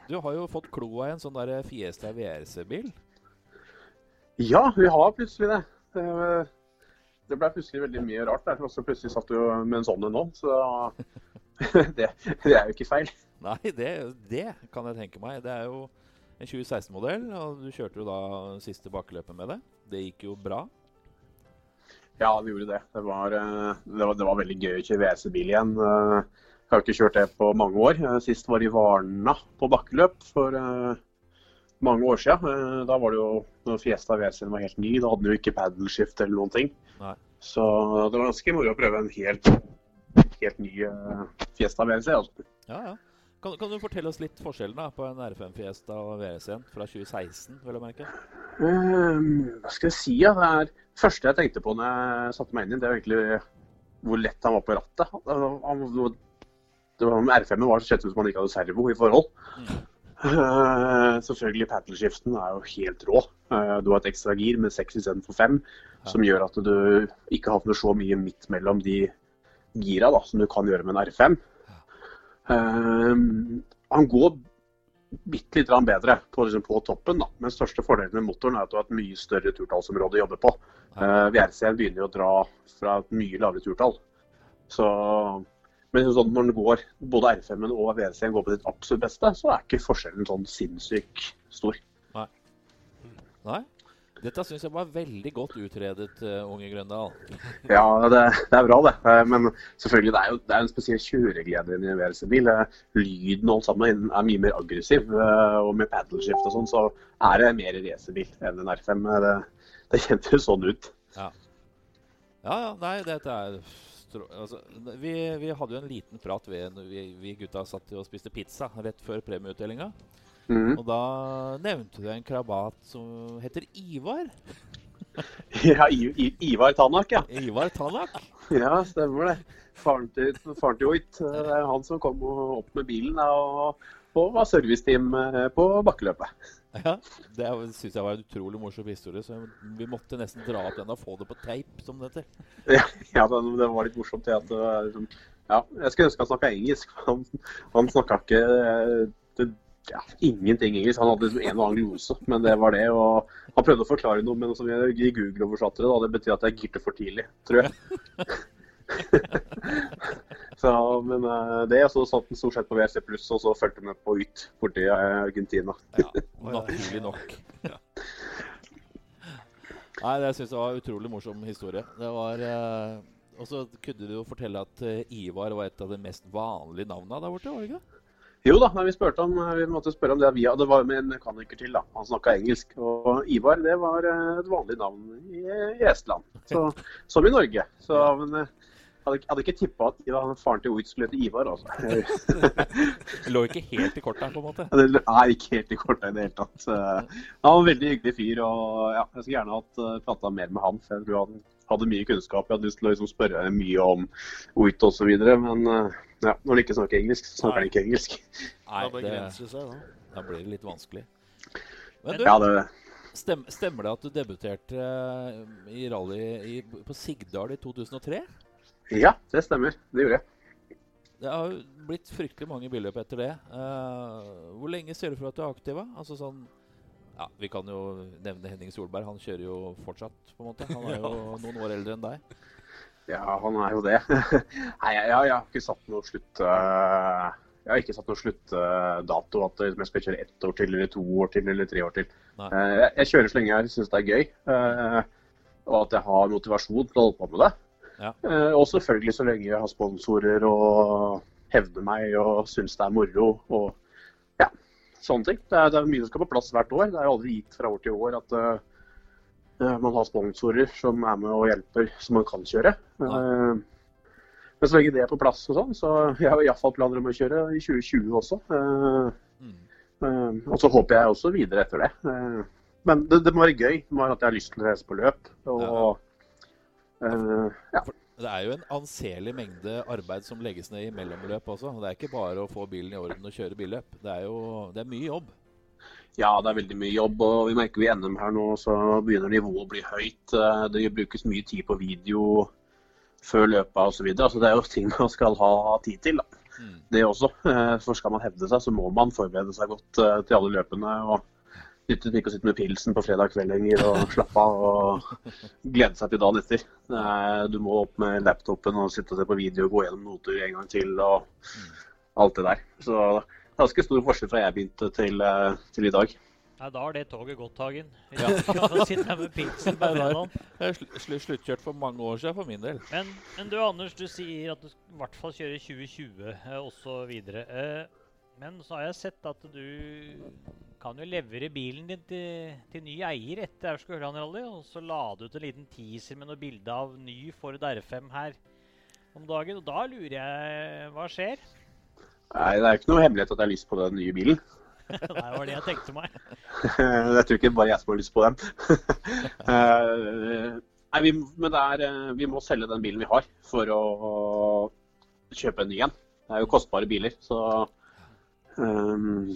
Du har jo fått kloa i en sånn der Fiesta VRC-bil. Ja, vi har plutselig det. Det, det ble plutselig veldig mye rart der. Og så plutselig satt du med en sånn en nå, så det, det er jo ikke feil. Nei, det, det kan jeg tenke meg. Det er jo en 2016-modell, og du kjørte jo da siste bakkeløpet med det. Det gikk jo bra. Ja, vi gjorde det. Det var, eh, det var, det var veldig gøy å kjøre WC-bil igjen. Eh, Jeg har ikke kjørt det på mange år. Eh, Sist var i Varna på bakkeløp for eh, mange år siden. Eh, Da var det jo når Fiesta WC-en var helt ny. Da hadde den jo ikke paddleskift eller noen ting. Nei. Så det var ganske moro å prøve en helt, helt ny eh, Fiesta WC. Altså. Ja, ja. Kan, kan du fortelle oss litt forskjellen da på en R5 Fiesta og VRC-en fra 2016, vil jeg merke? Um, hva skal jeg si? Ja? Det er første jeg tenkte på når jeg satte meg inn i det, er egentlig hvor lett han var på rattet. Han, det var, R5-en var så så ut som han ikke hadde servo i forhold. Eh, selvfølgelig paddleskiften er jo helt rå. Uh, du har et ekstra gir med seks istedenfor fem, som gjør at du ikke havner så mye midt mellom de gira da, som du kan gjøre med en R5. Uh, han går bitte litt bedre på, liksom, på toppen, da. men største fordelen med motoren er at du har et mye større turtallsområde å jobbe på. Uh, VRC-en begynner å dra fra et mye lavere turtall. Så, men sånn, når den går, både R5-en og VRC-en går på ditt absolutt beste, så er ikke forskjellen sånn sinnssykt stor. Nei. Nei? Dette syns jeg var veldig godt utredet, eh, unge Grøndal. Ja, det, det er bra, det. Eh, Men selvfølgelig, det er jo det er en spesiell kjøreglede i en VRC-bil. Eh, Lyden og alt sammen er mye mer aggressiv. Og med paddleskift og sånn, så er det mer racerbil enn en R5. Det, det kjentes sånn ut. Ja, ja. Nei, dette er. Altså, vi, vi hadde jo en liten prat ved vi, vi gutta satt og spiste pizza rett før premieutdelinga. Mhm. Og da nevnte du en krabat som heter Ivar. Ja, I, I, Ivar Tanak, ja. Ivar Tanak. Ja, stemmer det. Faren til, faren til Hoit. Det er han som kom opp med bilen. da, Og og var serviceteam eh, på bakkeløpet. Ja, Det syns jeg var en utrolig morsom historie. så Vi måtte nesten dra opp den og få det på teip, som det heter. Ja, ja det, det, var litt morsomt. At det liksom, ja, jeg skulle ønske han snakka engelsk. Han, han snakka ikke det, ja, ingenting engelsk. Han hadde liksom en og annen glose, men det var det. Og han prøvde å forklare noe, men som jeg i Google oversatte det, da, det betyr at jeg girte for tidlig, tror jeg. så, men uh, det, så satt han stort sett på WC+, og så fulgte med på YT borti Argentina. ja, naturlig nok. Nei, det syns jeg var en utrolig morsom historie. Det var uh, Og så kunne du jo fortelle at Ivar var et av de mest vanlige navnene der borte, var det ikke? Jo da, vi om, vi måtte spørre om det via Det var med en mekaniker til, da. Han snakka engelsk. Og Ivar det var eh, et vanlig navn i, i Estland, så, som i Norge. Så, men jeg eh, hadde, ikke tippa at Ivar, faren til Oit skulle hete Ivar. altså. det lå ikke helt i korta, på en måte? Nei, ikke helt i korta i det hele tatt. Han var en veldig hyggelig fyr, og ja, jeg skulle gjerne hatt prata mer med han. for jeg tror han hadde mye kunnskap. Jeg hadde lyst til å liksom spørre mye om Oit osv. Men uh, ja, når han ikke snakker engelsk, så snakker han ikke engelsk. Nei, det, seg, da. da blir det litt vanskelig. Men du, ja, det... stem, stemmer det at du debuterte uh, i rally i, på Sigdal i 2003? Ja, det stemmer. Det gjorde jeg. Det har jo blitt fryktelig mange billøp etter det. Uh, hvor lenge ser du for at du er aktiv? Altså sånn ja, Vi kan jo nevne Henning Solberg. Han kjører jo fortsatt, på en måte. Han er jo noen år eldre enn deg. Ja, han er jo det. Nei, jeg, jeg, har ikke satt noe slutt... Uh, jeg har ikke satt noe sluttdato. Uh, at jeg skal kjøre ett år til, eller to år til, eller tre år til. Uh, jeg, jeg, kjører så lenge jeg syns det er gøy. Eh, og at jeg har motivasjon til å holde på med det. Ja. og selvfølgelig så lenge jeg har sponsorer og hevder meg og syns det er moro. og sånne ting. Det er, det er, mye som skal på plass hvert år. Det er jo aldri gitt fra år til år at uh, man har sponsorer som er med og hjelper som man kan kjøre. Uh, men så lenge det er på plass og sånn, så jeg har iallfall planer om å kjøre i 2020 også. Uh, mm. og så håper jeg også videre etter det. men det, det, må være gøy. Det må være at jeg har lyst til å reise på løp. Og, ja. Det er jo en anselig mengde arbeid som legges ned i mellomløp også. Det er ikke bare å få bilen i orden og kjøre billøp. Det er jo det er mye jobb. Ja, det er veldig mye jobb. og Vi merker vi i NM her nå, så begynner nivået å bli høyt. Eh, det brukes mye tid på video før løpet osv. Altså, det er jo ting man skal ha tid til. Da. Mm. Det også. Eh, for skal man hevde seg, så må man forberede seg godt eh, til alle løpene. og nyttet ikke å sitte med pilsen på fredag kveld lenger og slappe av og glede seg til dagen etter. Du må opp med laptopen og sitte og se på video og gå gjennom noter en gang til og alt det der. Så det er ganske stor forskjell fra jeg begynte til, eh, til i dag. Ja, da har det toget gått, Hagen. Ja. sitte med pilsen på fredag. Sl sluttkjørt for mange år siden for min del. Men, men, du Anders, du sier at du i hvert fall kjører 2020 eh, osv. Eh, men så har jeg sett at du kan jo levere bilen din til, til ny eier etter Aurskog-Høland Rally. Og så la du ut en liten teaser med noe bilde av ny Ford R5 her om dagen. Og da lurer jeg Hva skjer? Nei, det er ikke noe hemmelighet at jeg har lyst på den nye bilen. det var det jeg tenkte meg. jeg tror ikke bare jeg som har lyst på den. uh, nei, vi, men er, uh, vi må selge den bilen vi har for å kjøpe en ny en. Det er jo kostbare biler. så um,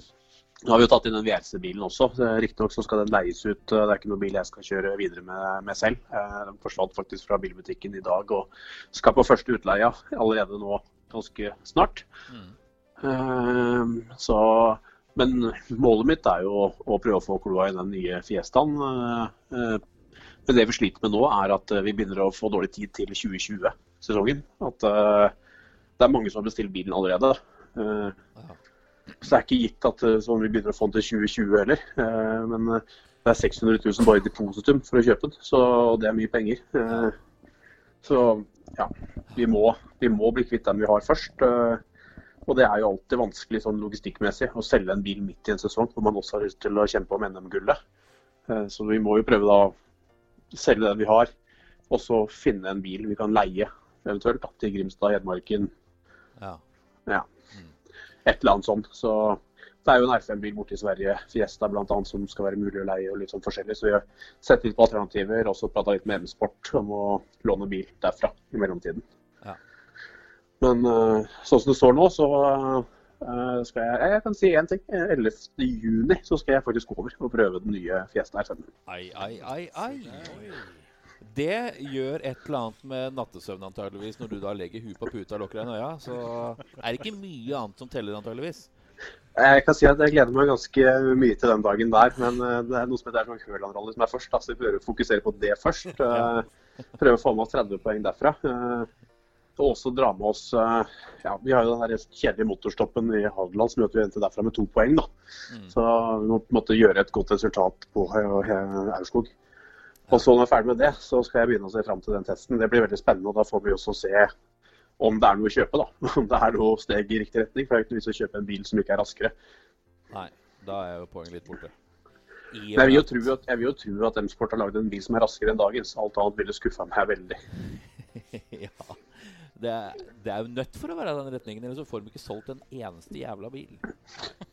nå har vi jo tatt inn den VRC-bilen også. Riktignok skal den leies ut. Det er ikke noe bil jeg skal kjøre videre med, med selv. Eh, den forsvant faktisk fra bilbutikken i dag og skal på første utleie allerede nå ganske snart. Mm. Um, så, men målet mitt er jo å prøve å få kloa i den nye Fiestaen. Uh, men det vi sliter med nå, er at vi begynner å få dårlig tid til 2020-sesongen. At det er mange som har bestilt bilen allerede. Uh, så det er ikke gitt at sånn, vi begynner å få den til 2020 heller. Eh, men eh, det er 600 000 bare i depositum for å kjøpe den, så det er mye penger. Så ja, vi må, vi må bli kvitt den vi har først. Og det er jo alltid vanskelig sånn logistikkmessig å selge en bil midt i en sesong hvor man også har lyst til å kjempe om NM-gullet. Så vi må jo prøve da å selge den vi har, og så finne en bil vi kan leie eventuelt da, til Grimstad, Hedmarken. Ja. ja et eller annet sånt. Så det er jo en R5-bil borte i Sverige, Fiesta bl.a., som skal være mulig å leie. og litt sånn forskjellig. Så vi har sett litt på alternativer, også prata litt med M-Sport om å låne bil derfra i mellomtiden. Ja. Men uh, sånn som det står nå, så eh, skal jeg, jeg kan si én ting. 11. juni så skal jeg faktisk over og prøve den nye Fiesta R5. Ai, ai, ai, ai. Det gjør et eller annet med nattesøvn, antageligvis, når du da legger huet på puta og lukker deg i øya. Så er det ikke mye annet som teller, antageligvis. Jeg kan si at jeg gleder meg ganske mye til den dagen der, men eh, det er noe som heter Høland-rally som er først. Da, så vi prøver å fokusere på det først. Eh, Prøve å få med oss 30 poeng derfra. Eh, Og også dra med oss ja, Vi har jo den her kjedelige motorstoppen i Hadeland som gjør at vi endte derfra med to poeng. da. Mm. Så vi må på en måte gjøre et godt resultat på Aurskog. Og så når jeg er ferdig med det, så skal jeg begynne å se fram til den testen. Det blir veldig spennende. og Da får vi også se om det er noe å kjøpe. da. Om det er noe steg i riktig retning. For det er jo ikke noe vits å kjøpe en bil som ikke er raskere. Nei, da er jo poenget litt borte. Jeg vil jo tro at, jeg vil jo tro at M-Sport har laget en bil som er raskere enn dagens. Alt annet ville skuffa meg veldig. ja. Det er, det er jo nødt for å være i den retningen, ellers så får de ikke solgt en eneste jævla bil.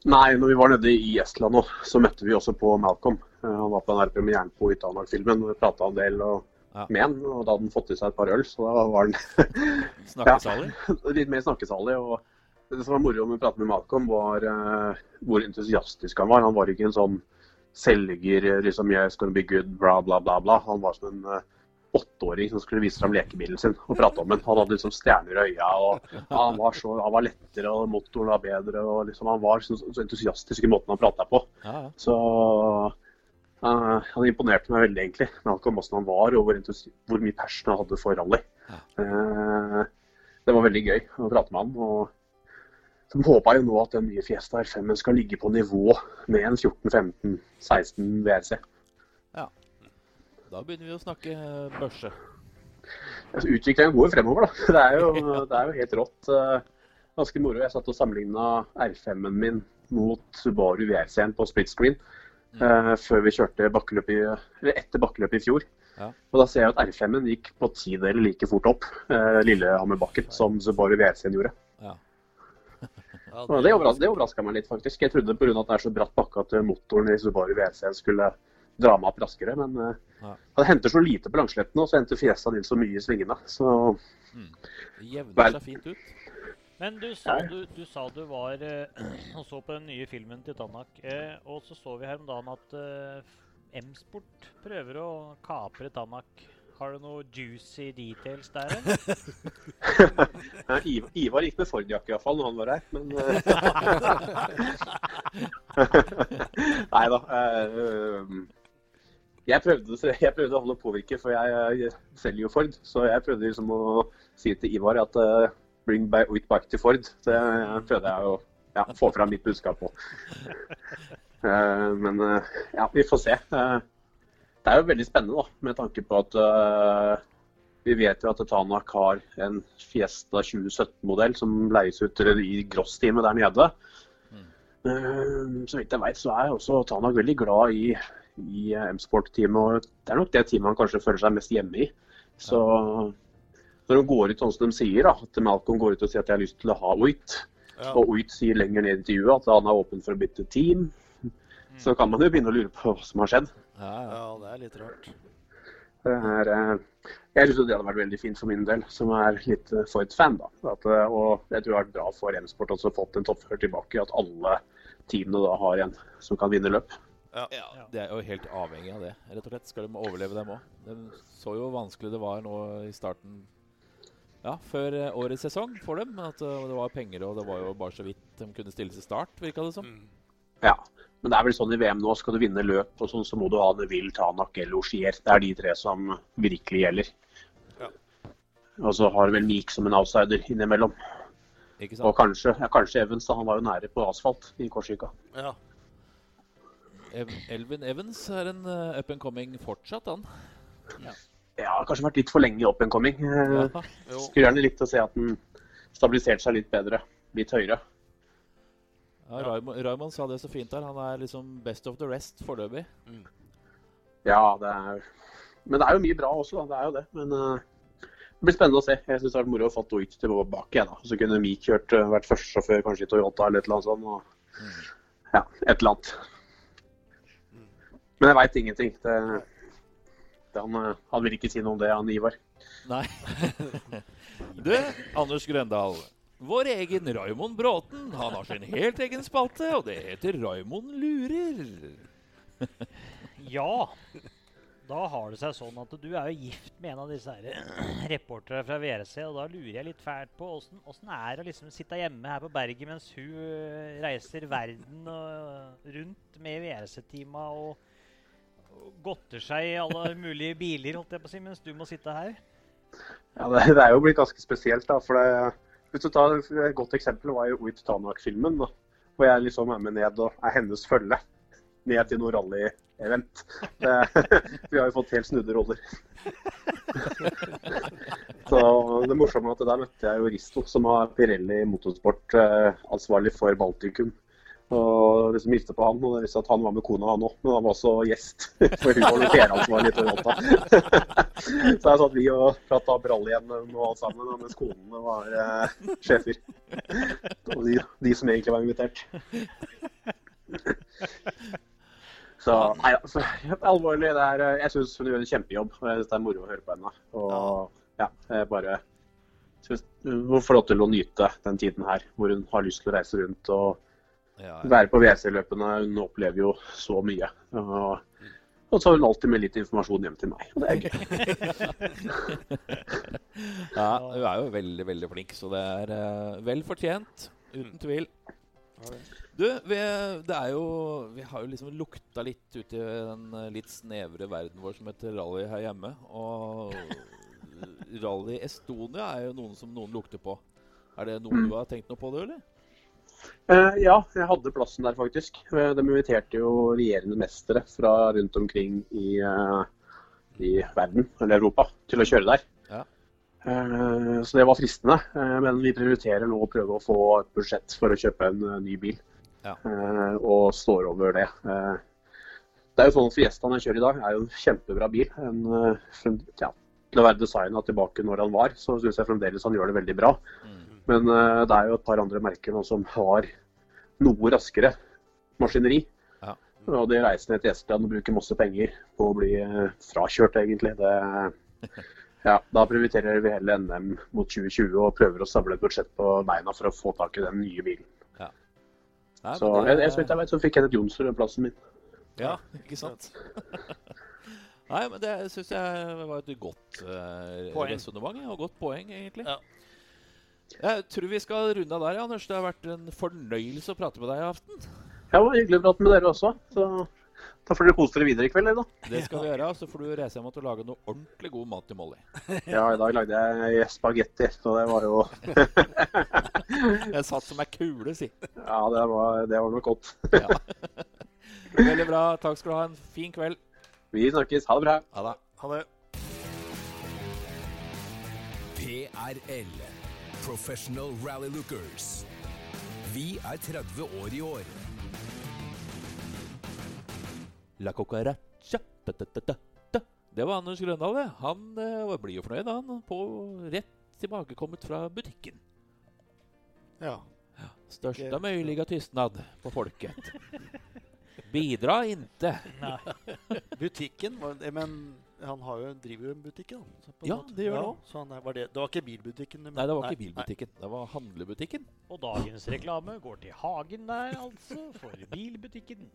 Nei, når vi var nede i Estland òg, så møtte vi også på Malcolm. Eh, Han var på den her premieren på Itanak-filmen. og Vi prata en del og, Ja. med han, og da hadde han fått i seg et par øl, så da var han Snakkesalig. ja, litt mer snakkesalig. og Det som var moro med å prate med Malcolm, var uh, hvor entusiastisk han var. Han var ikke en sånn selger, liksom yes, gonna be good, bla, bla, bla. bla. Han var som en eh, åtteåring som skulle vise fram lekebilen sin og prate om den. Han hadde liksom stjerner i øya, og han, var så, han var lettere, og motoren var bedre. og liksom Han var så, så entusiastisk i måten han prata på. Ja, ja. Så uh, han imponerte meg veldig, egentlig. Malcolm hvordan han var, og hvor, hvor mye passion han hadde for rally. Ja. Uh, det var veldig gøy å prate med han. og så håper jeg jo nå at den nye Fiesta R5 skal ligge på nivå med en 14-15-16 VRC. Da begynner vi å snakke eh, børse. Altså, Utviklingen går jo fremover, da. Det er jo, det er jo helt rått. eh, Ganske moro. Jeg satt og sammenligna R5-en min mot Subaru VRC-en på split screen eh, før vi kjørte bakkeløp i, eller etter bakkeløpet i fjor. Ja. Og Da ser jeg at R5-en gikk på tideler like fort opp eh, Lillehammerbakken som Subaru VRC-en gjorde. Ja. Ja, det det overraska meg litt, faktisk. Jeg trodde pga. at det er så bratt bakke at motoren i Subaru VRC-en skulle dra meg opp raskere. Men eh, Ja. han henter så lite på langslettene, og så henter Fiestaen din så mye i svingene. Så Det jevner seg fint ut. Men du sa du, du, sa du var eh, og så på den nye filmen til Tanak. Eh, og så så vi her om dagen at M-Sport prøver å kapre Tanak. Har du noe juicy details der? eller? Ja, Ivar, Ivar gikk med Ford-jakke iallfall når han var her, men Nei da. Jeg, prøvde, jeg prøvde å holde påvirke, for jeg, jeg selger jo Ford. Så jeg prøvde liksom å si til Ivar at uh, bring back, it back to Ford. Det prøvde jeg å ja, få fram mitt budskap på. uh, men uh, ja, vi får se. Eh, det er jo veldig spennende da, med tanke på at eh, vi vet jo at Tanak har en Fiesta 2017-modell som leies ut i Gross-teamet der nede. Eh, Så vidt jeg vet, så er også Tanak veldig glad i, i eh, M-Sport-teamet. og Det er nok det teamet han kanskje føler seg mest hjemme i. Så når de går ut sånn som de sier, da, at Malcolm går ut og sier at jeg har lyst til å ha Oit, Ja. og Oit sier lenger ned i intervjuet at han er åpen for å bytte team, så kan man jo begynne å lure på hva som har skjedd. Ja, ja. Ja, det er litt rart. Det er, eh, jeg synes det hadde vært veldig fint for min del, som er litt eh, Ford-fan. da. At, og jeg tror det har vært bra for M-Sport også å fått en toppfører tilbake. At alle teamene da har en som kan vinne løp. Ja, De er jo helt avhengig av det, rett og slett. Skal de overleve, dem òg. De så jo vanskelig det var nå i starten Ja, før eh, årets sesong for dem. At eh, det var penger, og det var jo bare så vidt de kunne stille til start, virka det som. Ja, Men det er vel sånn i VM nå, skal du vinne løp, og sånn, så må du ha Neville, Tanak eller Ogier. Det er de tre som virkelig gjelder. Ja. Og så har vel Meek som en outsider innimellom. Ikke Og kanskje, ja, kanskje Evans, da. Han var jo nære på asfalt i Korsvika. Ja. Ev Elvin Evans er en eh, up and coming fortsatt, han. Ja, kanskje vært litt for lenge up and coming. Eh, Ja. Skulle gjerne likt å se at den stabiliserte seg litt bedre. Litt høyere. Ja, Raymond, Raymond sa det så fint her. Han er liksom best of the rest foreløpig. Ja, det er Men det er jo mye bra også, da. Det er jo det. Men uh, det blir spennende å se. Jeg syns det har vært moro å få Doit tilbake. igjen. da. Så kunne Meek kjørt, vært førstesjåfør kanskje i Toyota eller et eller annet sånt. Og, ja, et eller annet. Men jeg veit ingenting. Det, det han, eh, han vil ikke si noe om det, han Ivar. Nei. du, Anders Grøndal. Vår egen Raymond Bråten. Han har sin helt egen spalte, og det heter Raymond lurer. Ja. Da har det seg sånn at du er jo gift med en av disse her reportere fra VRC, og da lurer jeg litt fælt på åssen det er å liksom sitte hjemme her på berget mens hun øh, reiser verden og rundt med VRC-teama og godter seg i alle mulige biler, holdt jeg på å si, mens du må sitte her? Ja, det, det er jo blitt ganske spesielt, da. For det, hvis du tar Et godt eksempel var jo Uit Tanak-filmen. Hvor jeg liksom er med ned og er hennes følge ned til noe rally-event. Vi har jo fått helt snudde roller. Så det morsomme er at der møtte jeg jo Risto, som har Pirelli motorsport eh, ansvarlig for Baltikum. Og liksom hilste på han, og det viste at han var med kona, han òg. Men han var også gjest, for hun var lokalansvarlig i Toyota. Så der satt vi og prata om rally igjen alt sammen, mens konene var eh, sjefer. Og de, de som egentlig var invitert. Så nei, altså, alvorlig. Det er, eh, jeg syns hun gjør en kjempejobb. og Jeg synes det er moro å høre på henne. Og ja, jeg bare synes hun får lov til å nyte den tiden her, hvor hun har lyst til å reise rundt og Ja, være på WC-løpene. Hun opplever jo så mye. Og, og så har hun alltid med litt informasjon hjem til meg. Og det er gøy. ja, hun er jo veldig, veldig flink, så det er uh, vel fortjent. Uten tvil. Du, vi, det er jo Vi har jo liksom lukta litt ut i den eh, litt snevre verden vår som heter rally her hjemme. Og Rally Estonia er jo noen som noen lukter på. Er det noe du har tenkt noe på, det, eller? Eh, ja, jeg hadde plassen der faktisk. Eh, De inviterte jo regjerende mestere fra rundt omkring i, eh, i verden, eller Europa, til å kjøre der. Ja. Eh, Så det var fristende. Men vi prioriterer nå å prøve å få et budsjett for å kjøpe en ny bil. Ja. Eh, Og står over det. Det er jo sånn at Fiestaen jeg kjører i dag, er jo en kjempebra bil. En, ja, til å være designa tilbake når han var, så syns jeg fremdeles han gjør det veldig bra. Men eh, det er jo et par andre merker nå som har noe raskere maskineri. Ja. Og de reiser ned til Estland og bruker masse penger på å bli eh, frakjørt, egentlig. Det, ja, da prioriterer vi heller NM mot 2020 og prøver å stable et budsjett på beina for å få tak i den nye bilen. Nei, Så det... jeg, jeg, så vidt jeg vet, så fikk Kenneth Jonsrud den plassen min. Ja, ikke sant? Nei, men det syns jeg var et godt uh, resonnement. Og godt poeng, egentlig. Ja. Jeg tror vi skal runde av der, Anders. Det har vært en fornøyelse å prate med deg i aften. Ja, det var hyggelig å prate med dere også. Så da får dere kose dere videre i kveld, da. Det skal vi gjøre. Så får du reise hjem og lage noe ordentlig god mat til Molly. Ja, i dag lagde jeg spagetti, så det var jo Jeg satt som ei kule, si. Ja, det var, det var nok godt. Ja. Veldig bra. Takk skal du ha. En fin kveld. Vi snakkes. Ha det bra. Ha det. Ha det. PRL. Professional Rally Lookers. Vi er 30 år i år. La cucaracha. Det var Anders Grøndal, det. Han eh, blir jo fornøyd, han. På rett tilbakekommet fra butikken. Ja. Største möjliga tystnad på folket. Bidra inte. Butikken var Men han har jo, driver jo en butikk, da. Ja, måte. det gjør han ja, han er, var det, det var ikke bilbutikken? Nei, det var nei, ikke bilbutikken. Det var handlebutikken. Og dagens reklame går til Hagen der, altså, for bilbutikken.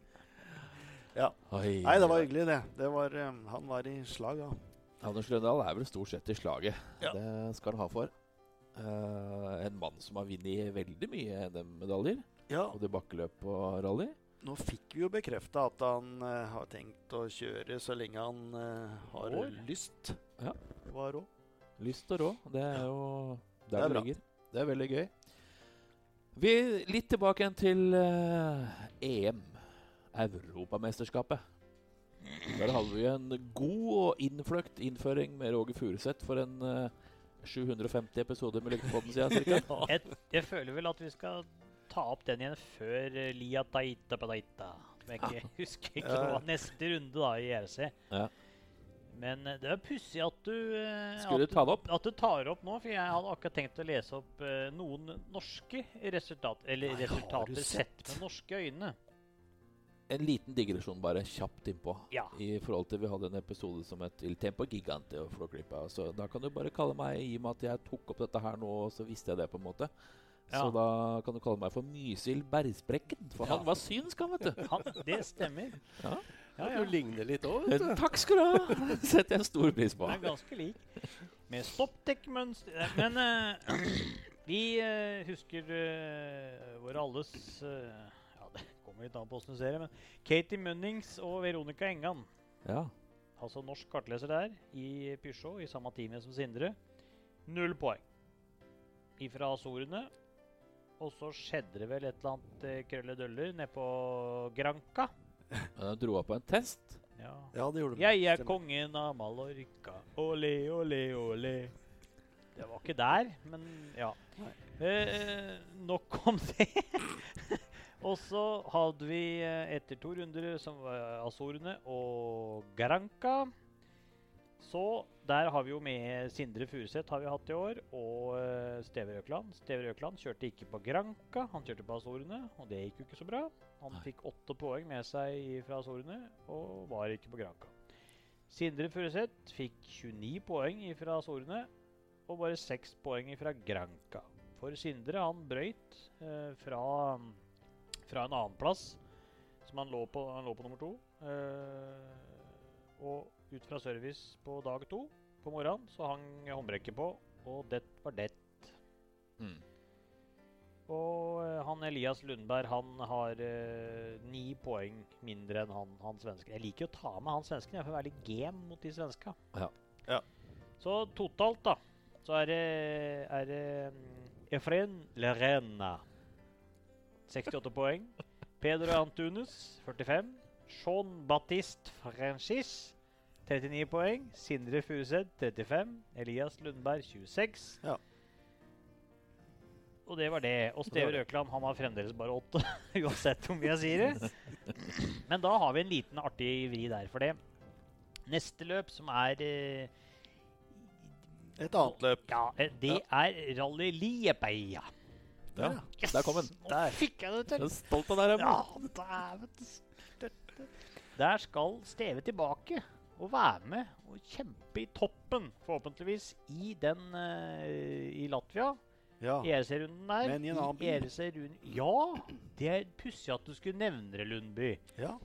Ja. Oi, Nei, det var hyggelig, det. det var, um, han var i slag, ja. Anders Grøndal er vel stort sett i slaget. Ja. Det skal han ha for. Uh, en mann som har vunnet veldig mye NM-medaljer. Ja, Både bakkeløp og rally. Nå fikk vi jo bekrefta at han uh, har tenkt å kjøre så lenge han uh, har År. lyst. Ja. Var rå. Lyst og rå. Det er jo der er det, ligger. Det er veldig gøy. Vi Litt tilbake igjen til uh, EM. Europamesterskapet. Der hadde vi en god og innfløkt innføring med Roger Furuseth for en eh, 750 episoder med Lykkepodden siden cirka. Jeg, jeg føler vel at vi skal ta opp den igjen før uh, Lia Taita Padaita. Som jeg ikke husker ikke Ja. neste runde da i ERC. Ja. Men eh, det er pussig at du eh, Skulle at du ta det opp? At du tar opp nå, for jeg hadde akkurat tenkt å lese opp eh, noen norske resultat, eller Nei, resultater sett sett? med norske øyne. En liten digresjon bare, kjapt innpå. Ja. I forhold til Vi hadde en episode som het Il Tempo Gigante. og Så da kan du bare kalle meg i og med at jeg tok opp dette her nå, så visste jeg det, på en måte. Så da kan du kalle meg for Mysil Bergsprekken. For han var synsk, han, vet du. Han, det stemmer. Ja. Ja, Du ligner litt òg, Eh, vet du. Takk skal du ha! setter jeg stor pris på. Den er ganske lik. Med stoppdekkmønster Men uh, vi uh, husker uh, våre alles eh, Ja, det kommer litt an på åssen du ser det, men Katie Munnings og Veronica Engan. Ja. Altså norsk kartleser der, i Peugeot, i samme teamet som Sindre. Null poeng. Ifra Azorene. Og så skjedde det vel et eller annet eh, krølledøller nede på Granca. De dro av på en test. Ja. Ja, det gjorde de. Jeg er kongen av Mallorca. Ole, ole, ole. Det var ikke der, men ja. Eh, nok om det. og så hadde vi eh, etter to runder som var Azorene og Granca. Så der har vi jo med Sindre Furuseth har vi hatt i år, og uh, Steve Røkland. Steve Røkland kjørte ikke på Granca, han kjørte på Azorene, og det gikk jo ikke så bra. Han Nei. fikk åtte poeng med seg fra Azorene, og var ikke på Granca. Sindre Furuseth fikk 29 poeng fra Azorene, og bare 6 poeng fra Granca. For Sindre han brøyt eh, fra, fra en annen plass, som han lå på, han lå på nummer to. Eh, og ut fra service på dag to på morgenen så hang håndbrekket på, og det var det. Mm. Og eh, han Elias Lundberg han har eh, ni poeng mindre enn han, han svensken. Jeg liker å ta med han svensken, jeg får være litt game mot de svenska. Ja. Ja. Så totalt, da, så er det, er det mm, Efren Lerena 68 poeng. Pedro Antunes 45. Jean Baptiste Franchis 39 poeng. Sindre Furuseth 35. Elias Lundberg 26. Ja. Og det var det. Og Steve. Røkland han har fremdeles bare åtte, uansett hvor mye jeg sier det. Men da har vi en liten artig vri der for det. Neste løp, som er eh, Et annet løp. Ja, Det det er Rally Liepeia. Ja. Yes! Der kom den. Nå fikk jeg det Jeg er stolt av deg, Rem. Ja. Der skal Steve tilbake og være med og kjempe i toppen, forhåpentligvis, i den eh, i Latvia. Ja. ERC-runden der. Men i en annen bil. ERC-runden Ja! Det er pussig at du skulle nevne Lundby. ja.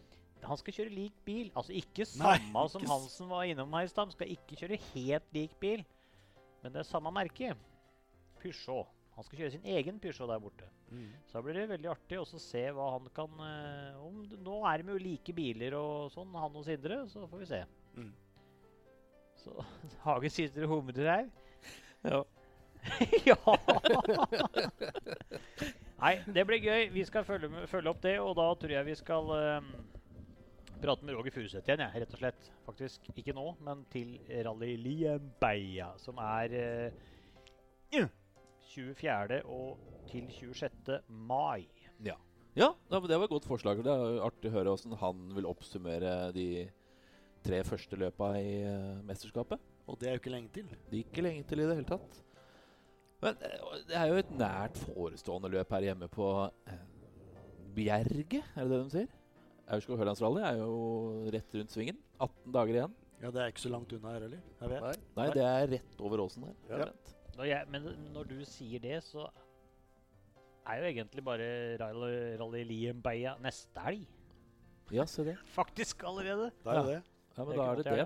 Han skal kjøre lik bil. Altså ikke Nei, samme som ikke Hansen var innom her i stad. Skal ikke kjøre helt lik bil. Men det er samme merke. Peugeot. Han skal kjøre sin egen Peugeot der borte. Mm. Så da blir det veldig artig også å se hva han kan eh, om, Nå er de jo like biler og sånn, han og Sindre, så får vi se. Mm. Så Hage sitter og humrer her. Ja. ja! Nei, det blir gøy. Vi skal følge, med, følge opp det, og da tror jeg vi skal um, prate med Roger Furuseth igjen, ja, rett og slett. Faktisk ikke nå, men til Rally Liembeia, som er uh, 24. og til 26. mai. Ja, ja det var et godt forslag. Det er artig å høre hvordan han vil oppsummere de tre første løpa i eh, mesterskapet. Og det er jo ikke lenge til. Det er ikke lenge til i det hele tatt. Men eh, det er jo et nært forestående løp her hjemme på eh, Bjerget, er det det de sier? Aurskog-Hølandsrally er jo rett rundt svingen. 18 dager igjen. Ja, Det er ikke så langt unna her heller. Jeg vet. Nei. Nei, det er rett over åsen her. Ja. Når jeg, men når du sier det, så er jo egentlig bare Rally, Rally Liembeia neste helg. Ja, se det. Faktisk allerede. Det er jo Ja. det. Ja, men Det er da er det det.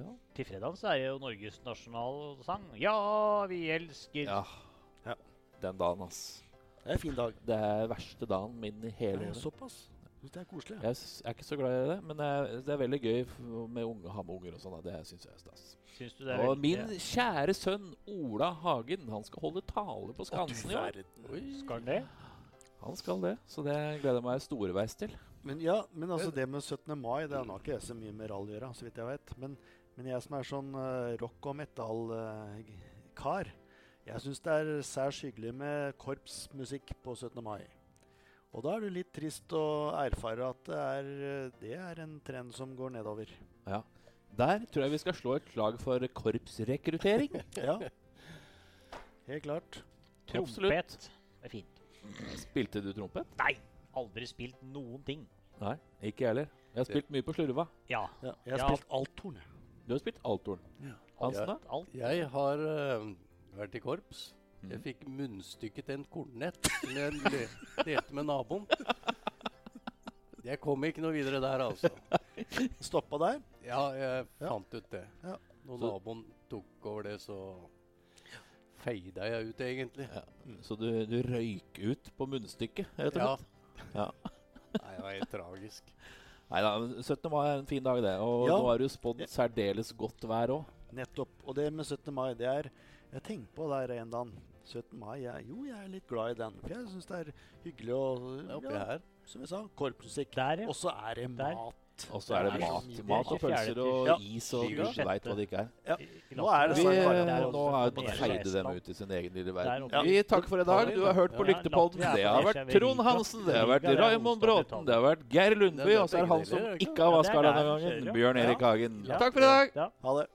Ja. Til fredag så er det jo Norges nasjonalsang. Ja, vi elsker ja. Ja. Den dagen, ass. Det er en fin dag. Det er verste dagen min i hele Ja, året. såpass. Det er koselig. Jeg er ikke så glad i det, men det er, det er veldig gøy med unge, å ha med unger og sånn. Det syns jeg er stas. Syns du det er Og veldig- min kjære sønn Ola Hagen, han skal holde tale på Skansen i år. Skal han det? Han skal det, så det gleder jeg meg storveis til. Men ja, men altså det med 17. mai, det har nok ikke så mye med rall å gjøre, så vidt jeg vet. Men, men jeg som er sånn uh, rock- og metal-kar, jeg syns det er særs hyggelig med korpsmusikk på 17. mai. Og da er det litt trist å erfare at det er, eh, det er en trend som går nedover. Ja. Der tror jeg vi skal slå et slag for korpsrekruttering. Ja. Helt klart. Absolutt. Det er fint. Spilte du trompet? Nei, aldri spilt noen ting. Nei, ikke jeg heller. Jeg har spilt mye på slurva. Ja. Ja, jeg har Ja. spilt althorn. Du har spilt althorn. Hansen, da? Alt. Jeg har uh, vært i korps. Jeg fikk munnstykket til en kornett som jeg delte med naboen. Jeg kom ikke noe videre der, altså. Stoppa der. Ja, jeg Ja. fant ut det. Ja. Når Så- naboen tok over det, så feida jeg ut, egentlig. Ja. Så du, du røyk ut på munnstykket, rett og Ja. slett? Ja. Nei, det var helt tragisk. Nei da, 17. mai er en fin dag, det. Og Ja. nå er det jo spådd særdeles godt vær òg. Nettopp. Og det med 17. mai, det er Jeg tenkte på det en dag. 17. mai, jeg, jo, jeg er litt glad i den. For jeg syns det er hyggelig å er oppi ja, her. Som jeg sa, korpsmusikk. Ja. Og så er det Der. Mat. Og så er det Det er mat. Mat og er pølser og Ja. is og gud veit hva det ikke er. Ja. I- i Nå er det der nå har i dem ut i sin egen lille verden. Vi takker for i dag. Du har hørt på Lyktepodden. Det har vært Trond Hansen, det har vært Raymond Bråten, det har vært Geir Lundby, og så er det han som ikke har vaska denne gangen. Bjørn Erik Hagen. Takk for i dag! Ha det.